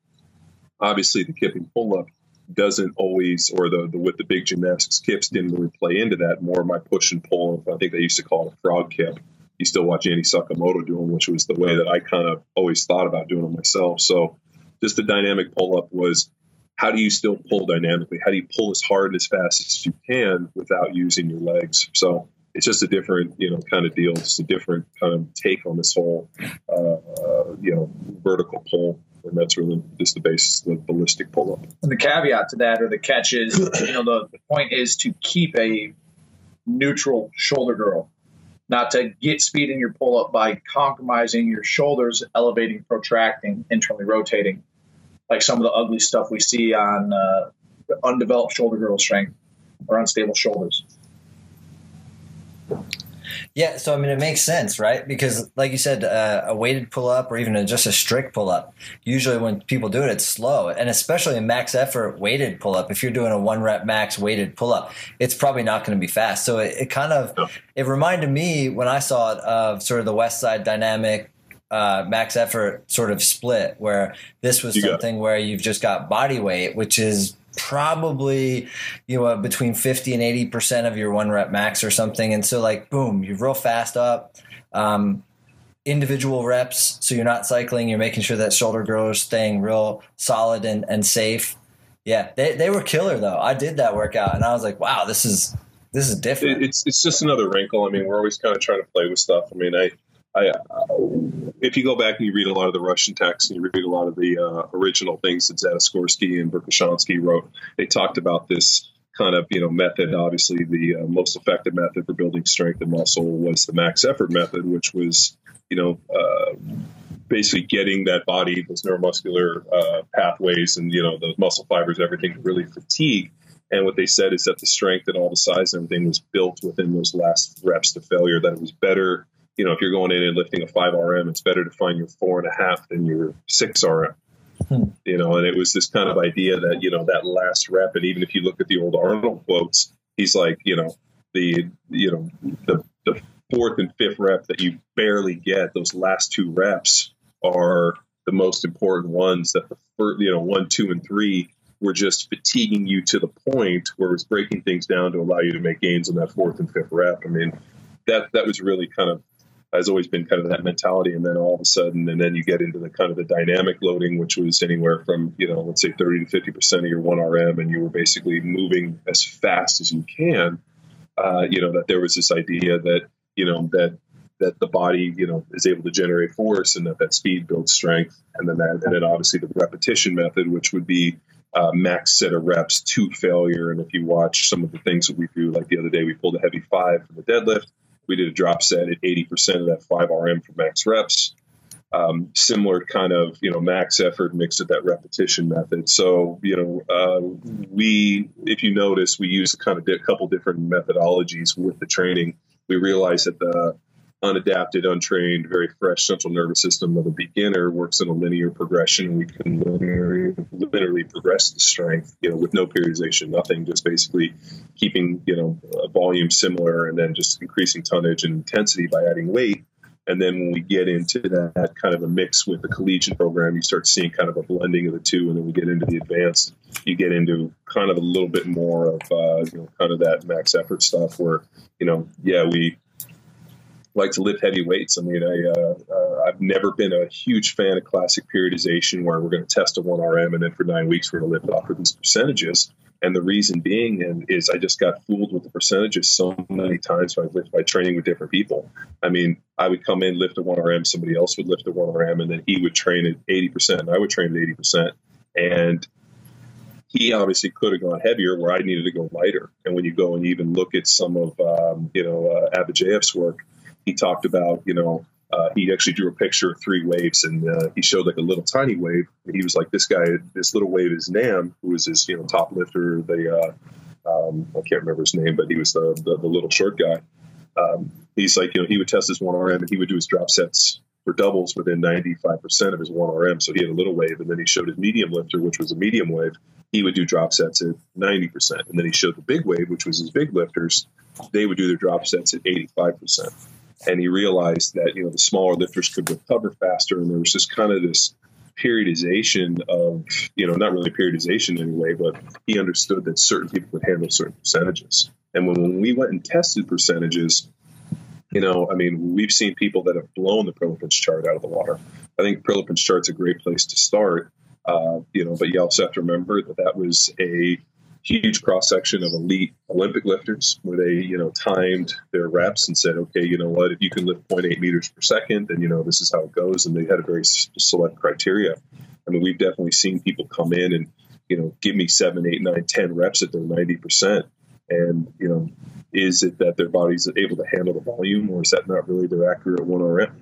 obviously, the kipping pull up doesn't always, or the, the with the big gymnastics kips didn't really play into that. More of my push and pull. I think they used to call it a frog kip. You still watch Andy Sakamoto do them, which was the way that I kind of always thought about doing them myself. So just the dynamic pull up was how do you still pull dynamically? How do you pull as hard and as fast as you can without using your legs? So it's just a different, you know, kind of deal. It's a different kind of take on this whole, uh, uh, you know, vertical pull and that's really just the basis of the ballistic pull up. And the caveat to that, or the catch is, you know, the, point is to keep a neutral shoulder girdle, not to get speed in your pull up by compromising your shoulders, elevating, protracting, internally rotating, like some of the ugly stuff we see on uh, undeveloped shoulder girdle strength or unstable shoulders. Yeah, so I mean, it makes sense, right? Because, like you said, uh, a weighted pull up or even a, just a strict pull up, usually when people do it, it's slow. And especially a max effort weighted pull up, if you're doing a one rep max weighted pull up, it's probably not going to be fast. So it, it kind of it reminded me when I saw it of sort of the West Side dynamic uh, max effort sort of split, where this was you something where you've just got body weight, which is probably you know between 50 and 80 percent of your one rep max or something. And so like boom you're real fast up um, individual reps. So you're not cycling. You're making sure that shoulder girdle is staying real solid and, and safe. Yeah they, they were killer though. I did that workout and i was like wow this is this is different. it's it's just another wrinkle. I mean we're always kind of trying to play with stuff. I mean i I, if you go back and you read a lot of the Russian texts and you read a lot of the uh, original things that Zatsiorsky and Verkhoshansky wrote, they talked about this kind of you know method. Obviously, the uh, most effective method for building strength and muscle was the max effort method, which was you know uh, basically getting that body, those neuromuscular uh, pathways, and you know those muscle fibers, everything to really fatigue. And what they said is that the strength and all the size and everything was built within those last reps to failure. That it was better you know, if you're going in and lifting a five RM, it's better to find your four and a half than your six RM. Hmm. You know, and it was this kind of idea that, you know, that last rep, and even if you look at the old Arnold quotes, he's like, you know, the, you know, the, the fourth and fifth rep that you barely get, those last two reps are the most important ones that the first, you know, one, two, and three were just fatiguing you to the point where it's breaking things down to allow you to make gains on that fourth and fifth rep. I mean, that that was really kind of has always been kind of that mentality. And then all of a sudden, and then you get into the kind of the dynamic loading, which was anywhere from, you know, let's say 30 to 50% of your 1RM, and you were basically moving as fast as you can. Uh, you know, that there was this idea that, you know, that that the body, you know, is able to generate force and that that speed builds strength. And then that, and then obviously the repetition method, which would be uh, max set of reps to failure. And if you watch some of the things that we do, like the other day, we pulled a heavy five for the deadlift we did a drop set at 80% of that 5RM for max reps. um, similar kind of you know max effort mixed with that repetition method. So you know uh, we, if you notice, we use a kind of a couple different methodologies with the training. We realize that the unadapted, untrained, very fresh central nervous system of a beginner works in a linear progression. We can linearly, linearly progress the strength, you know, with no periodization, nothing, just basically keeping, you know, a volume similar and then just increasing tonnage and intensity by adding weight. And then when we get into that kind of a mix with the collegiate program, you start seeing kind of a blending of the two. And then we get into the advanced, you get into kind of a little bit more of, uh, you know, kind of that max effort stuff where, you know, yeah, we, like to lift heavy weights. I mean, I uh, uh, I've never been a huge fan of classic periodization where we're going to test a one RM and then for nine weeks we're going to lift off of these percentages. And the reason being and is I just got fooled with the percentages so many times by, by training with different people. I mean, I would come in, lift a 1RM, somebody else would lift a 1RM, and then he would train at 80%, and I would train at 80%. And he obviously could have gone heavier where I needed to go lighter. And when you go and even look at some of, um, you know, uh, work, he talked about, you know, uh, he actually drew a picture of three waves and uh, he showed like a little tiny wave. And he was like, this guy, this little wave is Naim, who was his, you know, top lifter. The, uh, um, I can't remember his name, but he was the, the, the little short guy. Um, he's like, you know, he would test his one RM and he would do his drop sets for doubles within 95% of his one RM. So he had a little wave and then he showed his medium lifter, which was a medium wave. He would do drop sets at 90%. And then he showed the big wave, which was his big lifters. They would do their drop sets at 85% and he realized that you know the smaller lifters could recover faster, and there was just kind of this periodization of you know not really periodization anyway, but he understood that certain people could handle certain percentages. And when, when we went and tested percentages, you know, I mean, we've seen people that have blown the Prilepin's chart out of the water. I think Prilepin's chart's a great place to start. Uh, you know, but you also have to remember that that was a huge cross section of elite Olympic lifters where they, you know, timed their reps and said, okay, you know what, if you can lift 0.8 meters per second, then, you know, this is how it goes. And they had a very select criteria. I mean, we've definitely seen people come in and, you know, give me seven, eight, nine, 10 reps at their 90%. And, you know, is it that their body's able to handle the volume or is that not really their accurate 1RM?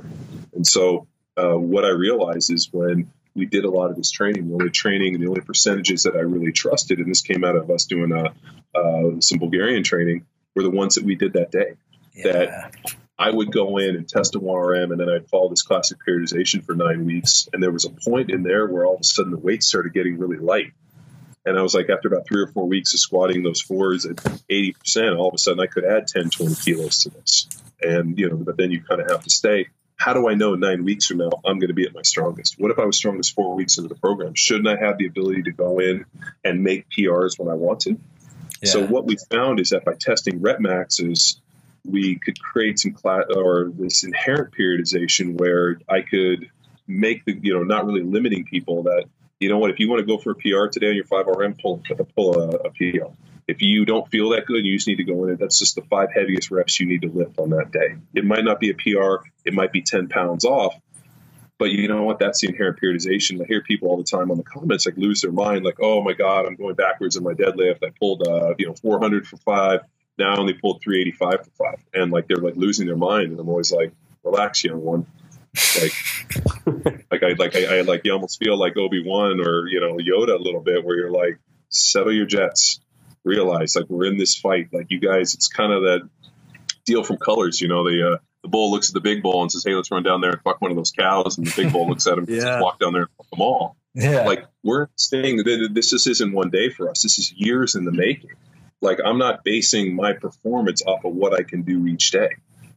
And so uh, what I realize is when we did a lot of this training. The only training and the only percentages that I really trusted, and this came out of us doing uh, uh, some Bulgarian training, were the ones that we did that day. Yeah. That I would go in and test a 1RM, and then I'd follow this classic periodization for nine weeks. And there was a point in there where all of a sudden the weights started getting really light. And I was like, after about three or four weeks of squatting those fours at 80%, all of a sudden I could add 10, 20 kilos to this. And, you know, but then you kind of have to stay how do I know nine weeks from now I'm going to be at my strongest? What if I was strongest four weeks into the program? Shouldn't I have the ability to go in and make PRs when I want to? Yeah. So what we found is that by testing rep maxes, we could create some class or this inherent periodization where I could make the you know not really limiting people that you know what if you want to go for a PR today on your five RM pull pull a, a PR if you don't feel that good, you just need to go in. It, that's just the five heaviest reps you need to lift on that day. It might not be a PR, it might be 10 pounds off, but you know what? That's the inherent periodization. I hear people all the time on the comments like lose their mind, like, oh my God, I'm going backwards in my deadlift. I pulled, uh, you know, 400 for five. Now I only pulled 385 for five. And like they're like losing their mind. And I'm always like, relax, young one. Like, like I like I, I like you almost feel like Obi Wan or you know Yoda a little bit, where you're like, settle your jets realize like we're in this fight. Like you guys, it's kind of that deal from Colors. You know, the uh, the bull looks at the big bull and says, "Hey, let's run down there and fuck one of those cows," and the big bull looks at him and yeah. says, "Walk down there and fuck them all." Yeah. Like we're staying. This just isn't one day for us. This is years in the making. Like I'm not basing my performance off of what I can do each day.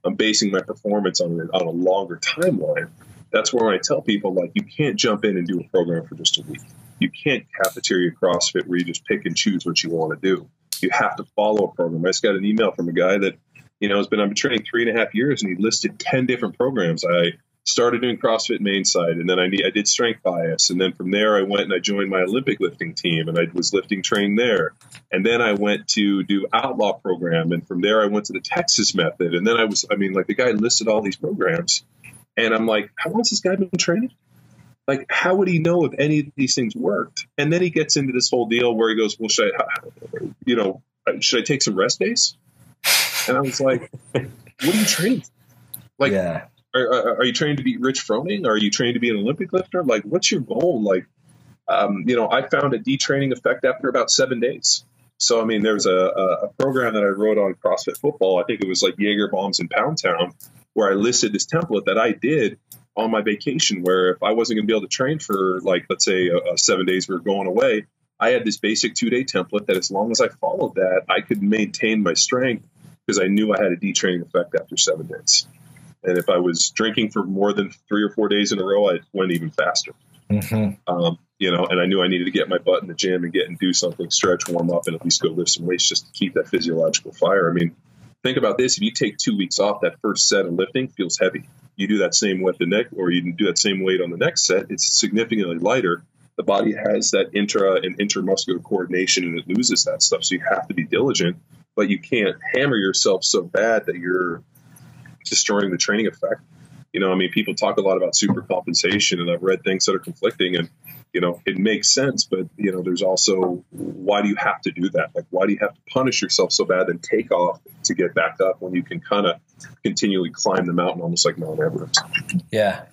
I'm basing my performance on on a longer timeline. That's where I tell people like you can't jump in and do a program for just a week you can't cafeteria CrossFit where you just pick and choose what you want to do. You have to follow a program. I just got an email from a guy that, you know, has been, been training three and a half years and he listed 10 different programs. I started doing CrossFit main side and then I, I did strength bias. And then from there, I went and I joined my Olympic lifting team and I was lifting trained there. And then I went to do outlaw program. And from there, I went to the Texas method. And then I was, I mean, like the guy listed all these programs. And I'm like, how long has this guy been training? Like how would he know if any of these things worked and then he gets into this whole deal where he goes well should i you know should i take some rest days and i was like what are you training like yeah are, are, you trained to be Rich Froning? Are you trained to be an Olympic lifter? Like, what's your goal? Like, um, you know, I found a detraining effect after about seven days. So, I mean, there's a, a, program that I wrote on CrossFit football. I think it was like Jaeger Bombs in Pound Town, where I listed this template that I did on my vacation. Where if I wasn't going to be able to train for, like, let's say, uh, seven days we were going away, I had this basic two day template that as long as I followed that, I could maintain my strength because I knew I had a detraining effect after seven days. And if I was drinking for more than three or four days in a row, I went even faster. Mm-hmm. Um, you know, and I knew I needed to get my butt in the gym and get and do something, stretch, warm up, and at least go lift some weights just to keep that physiological fire. I mean, think about this: if you take two weeks off, that first set of lifting feels heavy. You do that same weight the neck, or you do that same weight on the next set, it's significantly lighter. The body has that intra and intermuscular coordination, and it loses that stuff. So you have to be diligent, but you can't hammer yourself so bad that you're destroying the training effect. You know, I mean, people talk a lot about super compensation, and I've read things that are conflicting, and you know, it makes sense. But you know, there's also why do you have to do that? Like, why do you have to punish yourself so bad and take off to get back up when you can kind of continually climb the mountain, almost like Mount Everest? Yeah,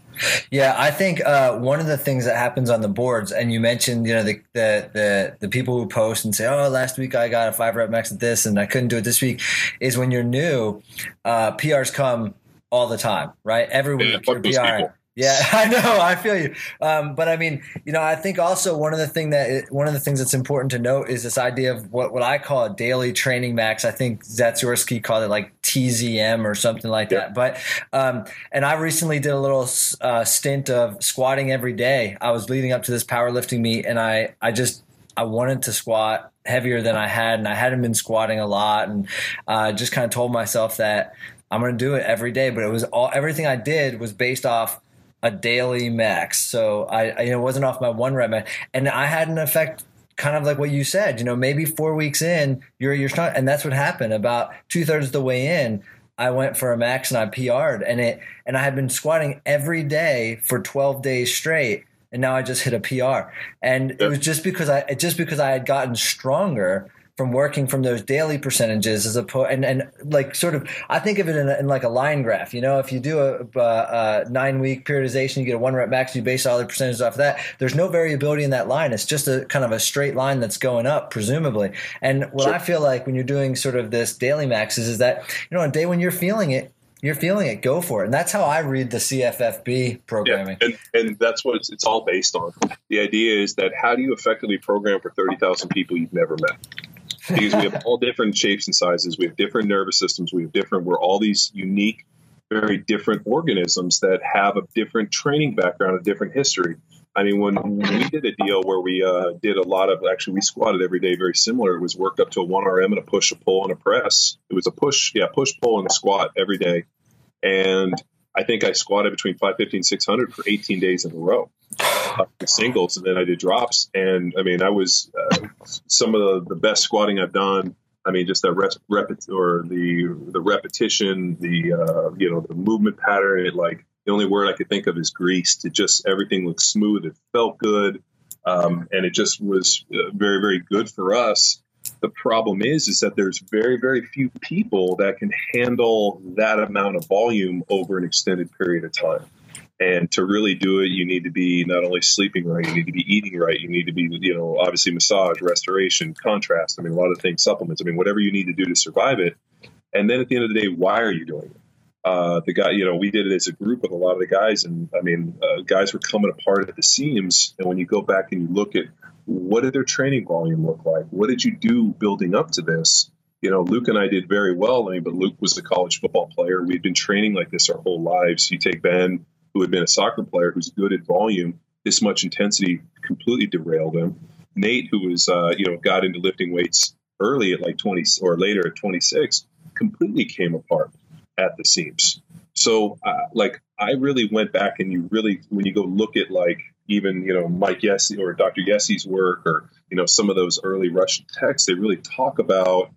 yeah, I think uh, one of the things that happens on the boards, and you mentioned, you know, the, the the the people who post and say, "Oh, last week I got a five rep max at this, and I couldn't do it this week," is when you're new, uh, PRs come all the time, right? Every week yeah, you're PR. Yeah, I know. I feel you. Um, but I mean, you know, I think also one of the thing that one of the things that's important to note is this idea of what, what I call a daily training max. I think Zatsiorsky called it like TZM or something like that. But um, and I recently did a little uh, stint of squatting every day. I was leading up to this powerlifting meet, and I I just I wanted to squat heavier than I had, and I hadn't been squatting a lot, and uh, just kind of told myself that I'm going to do it every day. But it was all everything I did was based off a daily max. So I, I you know wasn't off my one rep max, and I had an effect kind of like what you said. You know, maybe four weeks in, you're you're trying, and that's what happened. About two thirds of the way in, I went for a max and I PR'd, and it and I had been squatting every day for 12 days straight, and now I just hit a PR, and it was just because I just because I had gotten stronger from working from those daily percentages as opposed and, and like sort of I think of it in, a, in like a line graph. You know, if you do a, a, a nine week periodization, you get a one rep max, you base all the percentages off of that. There's no variability in that line. It's just a kind of a straight line that's going up, presumably. And what sure. I feel like when you're doing sort of this daily maxes is that you know, on a day when you're feeling it, you're feeling it, go for it. And that's how I read the CFFB programming. Yeah, and, and that's what it's, it's all based on. The idea is that how do you effectively program for 30,000 people you've never met? Because we have all different shapes and sizes. We have different nervous systems. We have different. We're all these unique, very different organisms that have a different training background, a different history. I mean, when we did a deal where we uh, did a lot of actually, we squatted every day very similar. It was worked up to a one RM and a push, a pull, and a press. It was a push, yeah, push, pull, and a squat every day. And I think I squatted between 550 and 600 for 18 days in a row uh, singles, and then I did drops. And I mean, I was uh, some of the, the best squatting I've done. I mean, just the rep, rep or the the repetition, the uh, you know the movement pattern. It like the only word I could think of is greased. It just everything looked smooth. It felt good, um, and it just was uh, very very good for us. The problem is, is that there's very very few people that can handle that amount of volume over an extended period of time. And to really do it, you need to be not only sleeping right, you need to be eating right, you need to be, you know, obviously massage, restoration, contrast. I mean, a lot of things, supplements. I mean, whatever you need to do to survive it. And then at the end of the day, why are you doing it? Uh, the guy, you know, we did it as a group with a lot of the guys, and I mean, uh, guys were coming apart at the seams. And when you go back and you look at what did their training volume look like? What did you do building up to this? You know, Luke and I did very well. I mean, but Luke was a college football player. We'd been training like this our whole lives. You take Ben, who had been a soccer player who's good at volume, this much intensity completely derailed him. Nate, who was uh, you know got into lifting weights early at like 20 or later at 26, completely came apart at the seams. So uh, like I really went back and you really when you go look at like even you know Mike Yessis or Dr. Yessis' work or you know some of those early Russian texts, they really talk about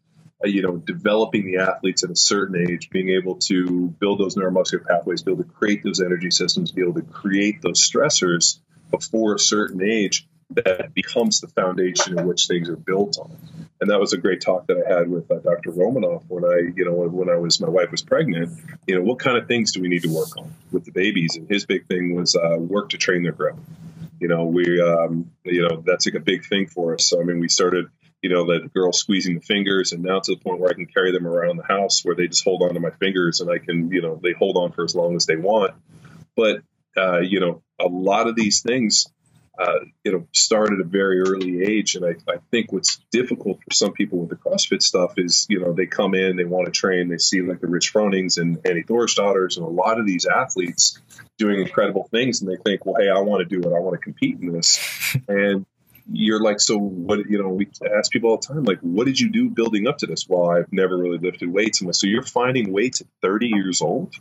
uh, you know, developing the athletes at a certain age, being able to build those neuromuscular pathways, be able to create those energy systems, be able to create those stressors before a certain age that becomes the foundation in which things are built on. and that was a great talk that I had with uh, Dr. Romanov when I, you know, when I was my wife was pregnant. You know, what kind of things do we need to work on with the babies? And his big thing was uh, work to train their grip. You know, we, um, you know, that's like a big thing for us. So I mean, we started you know, the girl squeezing the fingers, and now to the point where I can carry them around the house where they just hold on to my fingers and I can, you know, they hold on for as long as they want. But, uh, you know, a lot of these things, uh, you know, start at a very early age. And I, I think what's difficult for some people with the CrossFit stuff is, you know, they come in, they want to train, they see like the Rich Fronings and Annie Thorisdottirs and a lot of these athletes doing incredible things, and they think, well, hey, I want to do it, I want to compete in this. And you're like, so what, you know, we ask people all the time, like, what did you do building up to this? Well, I've never really lifted weights. And so you're finding weights at 30 years old.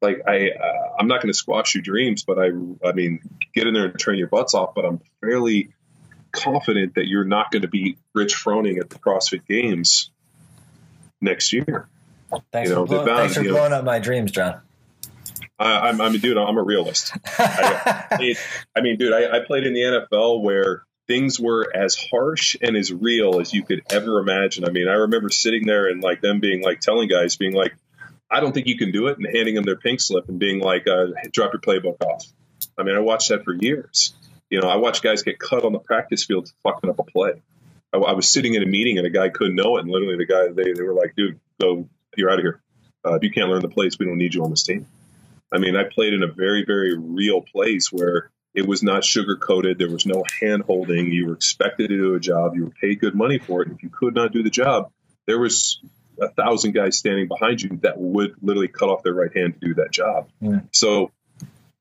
Like I, uh, I'm not going to squash your dreams, but I, I mean, get in there and train your butts off. But I'm fairly confident that you're not going to beat Rich Froning at the CrossFit Games next year. Thanks you know, for, blow, thanks for blowing know, up my dreams, John. I, am I'm a dude. I'm a realist. I, I, mean, dude, I, I, played in the NFL where things were as harsh and as real as you could ever imagine. I mean, I remember sitting there and like them being like telling guys, being like, I don't think you can do it, and handing them their pink slip and being like, uh, drop your playbook off. I mean, I watched that for years. You know, I watched guys get cut on the practice field fucking up a play. I, I, was sitting in a meeting and a guy couldn't know it, and literally the guy they, they were like, "Dude, go, you're out of here. Uh, if you can't learn the plays, we don't need you on this team." I mean, I played in a very, very real place where it was not sugar coated. There was no hand holding. You were expected to do a job. You were paid good money for it. If you could not do the job, there was a thousand guys standing behind you that would literally cut off their right hand to do that job. Yeah. So,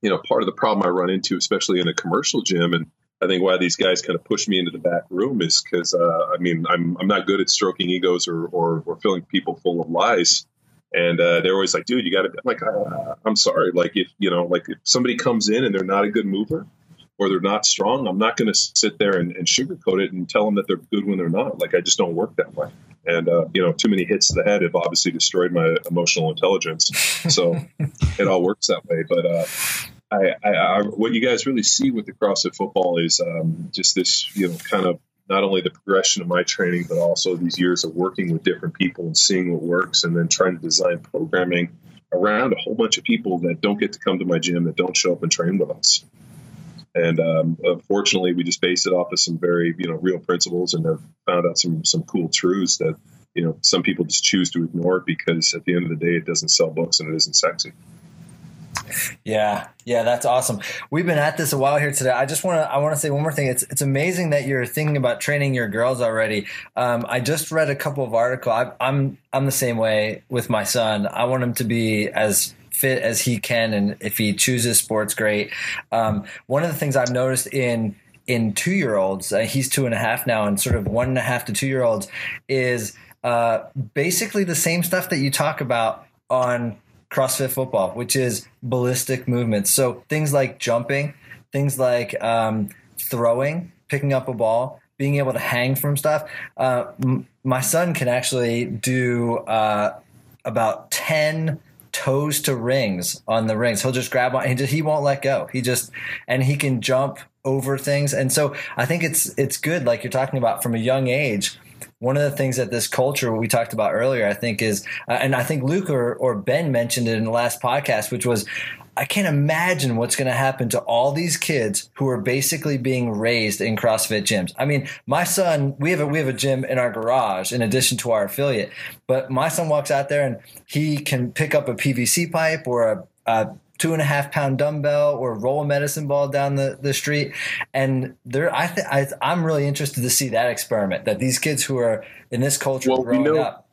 you know, part of the problem I run into, especially in a commercial gym, and I think why these guys kind of push me into the back room is because, uh, I mean, I'm, I'm not good at stroking egos or, or, or filling people full of lies. And uh, they're always like, dude, you got to, like, uh, I'm sorry. Like, if, you know, like if somebody comes in and they're not a good mover or they're not strong, I'm not going to sit there and, and, sugarcoat it and tell them that they're good when they're not. Like, I just don't work that way. And, uh, you know, too many hits to the head have obviously destroyed my emotional intelligence. So it all works that way. But, uh, I, I, I, what you guys really see with the CrossFit football is um, just this, you know, kind of not only the progression of my training, but also these years of working with different people and seeing what works, and then trying to design programming around a whole bunch of people that don't get to come to my gym, that don't show up and train with us. And um, unfortunately, we just base it off of some very, you know, real principles, and have found out some some cool truths that, you know, some people just choose to ignore because at the end of the day, it doesn't sell books and it isn't sexy. Yeah, yeah, that's awesome. We've been at this a while here today. I just want to I want to say one more thing. It's it's amazing that you're thinking about training your girls already. Um, I just read a couple of articles. I, I'm I'm the same way with my son. I want him to be as fit as he can, and if he chooses sports, great. Um, one of the things I've noticed in in two year olds, uh, he's two and a half now, and sort of one and a half to two year olds is uh, basically the same stuff that you talk about on CrossFit football, which is ballistic movements. So things like jumping, things like um, throwing, picking up a ball, being able to hang from stuff. Uh, m- my son can actually do uh, about 10 toes to rings on the rings. He'll just grab on, he, just, he won't let go. He just, and he can jump over things. And so I think it's, it's good, like you're talking about from a young age one of the things that this culture we talked about earlier, I think is, uh, and I think Luke or, or Ben mentioned it in the last podcast, which was, I can't imagine what's going to happen to all these kids who are basically being raised in CrossFit gyms. I mean, my son, we have a, we have a gym in our garage in addition to our affiliate, but my son walks out there and he can pick up a PVC pipe or a, a two and a half pound dumbbell or roll a medicine ball down the, the street. And there, I, th- I I'm really interested to see that experiment that these kids who are in this culture well, growing we know, up.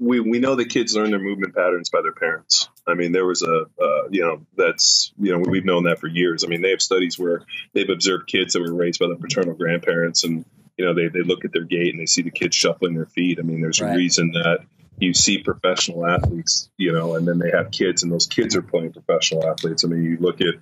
We, we know that kids learn their movement patterns by their parents. I mean, there was a, uh, you know, that's, you know, we've known that for years. I mean, they have studies where they've observed kids that were raised by their paternal grandparents and, you know, they, they look at their gait and they see the kids shuffling their feet. I mean, there's right. a reason that you see professional athletes, you know, and then they have kids, and those kids are playing professional athletes. I mean, you look at,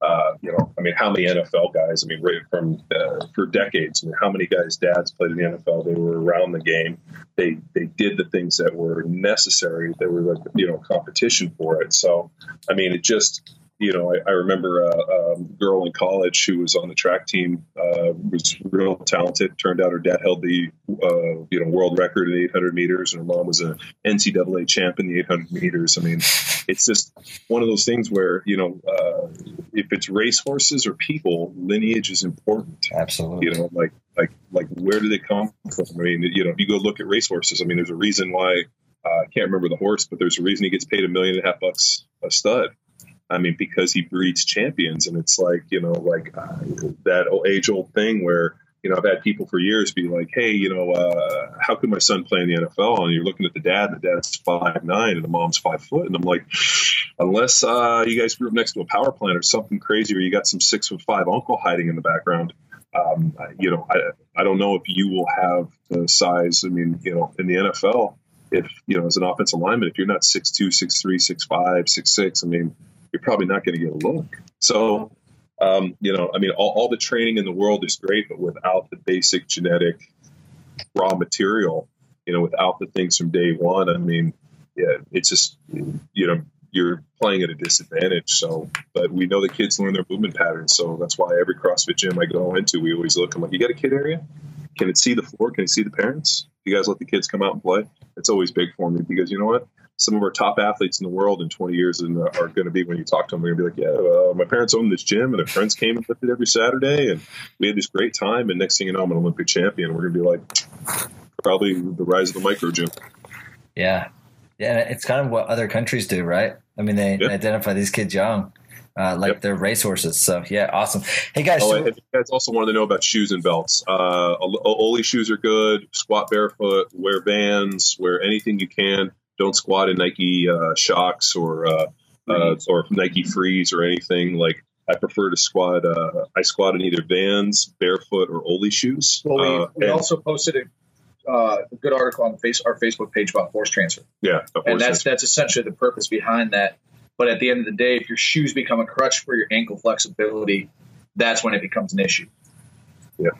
uh, you know, I mean, how many NFL guys? I mean, right from uh, for decades. I mean, how many guys' dads played in the NFL? They were around the game. They they did the things that were necessary. There were like you know competition for it. So, I mean, it just you know, I, I remember a, a, girl in college who was on the track team, uh, was real talented. Turned out her dad held the, uh, you know, world record in 800 meters, and her mom was an NCAA champ in the 800 meters. I mean, it's just one of those things where, you know, uh, if it's race horses or people, lineage is important. Absolutely. You know, like, like, like, where do they come from? I mean, you know, if you go look at race horses, I mean, there's a reason why. Uh, I can't remember the horse, but there's a reason he gets paid a million and a half bucks a stud I mean, because he breeds champions, and it's like you know, like uh, that age old thing where you know I've had people for years be like, "Hey, you know, uh, how could my son play in the NFL?" And you're looking at the dad, and the dad's five nine, and the mom's five foot, and I'm like, unless uh, you guys grew up next to a power plant or something crazy, or you got some six foot five uncle hiding in the background. Um, you know, I, I don't know if you will have the size. I mean, you know, in the NFL, if you know, as an offensive lineman, if you're not six two, six three, six five, six six, I mean, you're probably not going to get a look. So, um, you know, I mean, all, all, the training in the world is great, but without the basic genetic raw material, you know, without the things from day one, I mean, yeah, it's just, you know, you're playing at a disadvantage. So, but we know the kids learn their movement patterns. So that's why every CrossFit gym I go into, we always look. I'm like, you got a kid area? Can it see the floor? Can it see the parents? You guys let the kids come out and play. It's always big for me because you know what? Some of our top athletes in the world in 20 years and are going to be when you talk to them, they're going to be like, yeah, uh, my parents owned this gym and their friends came and lifted every Saturday and we had this great time. And next thing you know, I'm an Olympic champion. We're going to be like, probably the rise of the micro gym. Yeah. Yeah. It's kind of what other countries do, right? I mean, they yeah. identify these kids young. Uh, like yep. they're racehorses. So yeah, awesome. Hey guys, oh, so- you guys also wanted to know about shoes and belts. Uh, Oly shoes are good. Squat barefoot. Wear Vans. Wear anything you can don't squat in Nike uh, Shox or uh, uh, or Nike Frees or anything. Like I prefer to squat. Uh, I squat in either Vans, barefoot, or Oly shoes. Well, we, uh, we and, also posted a, uh, a, good article on face, our Facebook page about force transfer. Yeah, force and that's transfer. that's essentially the purpose behind that. But at the end of the day, if your shoes become a crutch for your ankle flexibility, that's when it becomes an issue. Yeah,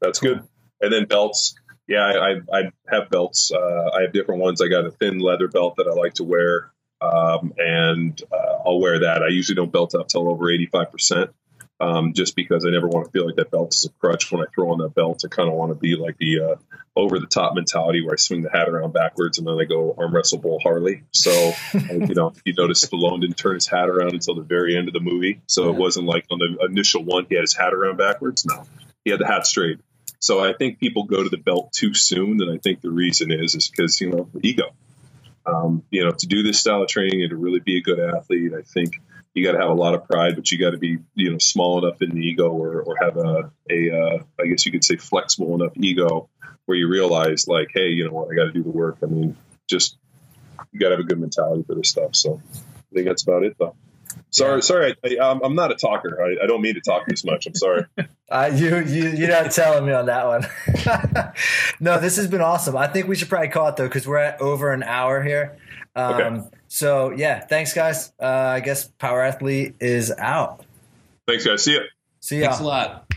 that's good. And then belts yeah, I, I, have belts. Uh, I have different ones. I got a thin leather belt that I like to wear, um, and uh, I'll wear that. I usually don't belt up till over eighty five percent, um, just because I never want to feel like that belt is a crutch. When I throw on that belt, I kind of want to be like the uh, over the top mentality where I swing the hat around backwards and then I go arm wrestle Bull Hurley. So you know, you notice Stallone didn't turn his hat around until the very end of the movie, so it wasn't like on the initial one he had his hat around backwards. No, he had the hat straight. So I think people go to the belt too soon, and I think the reason is is because you know ego. Um, you know, to do this style of training and to really be a good athlete, I think you got to have a lot of pride, but you got to be you know small enough in the ego, or, or have a a uh, I guess you could say flexible enough ego where you realize like, hey, you know what, I got to do the work. I mean, just you got to have a good mentality for this stuff. So I think that's about it, though. Sorry, sorry. I, am not a talker. I, I, don't mean to talk this much. I'm sorry. Uh, you, you, you're not telling me on that one. no, this has been awesome. I think we should probably call it though, because we're at over an hour here. Um, okay. So yeah, thanks guys. Uh, I guess Power Athlete is out. Thanks guys. See ya. See ya. Thanks a lot.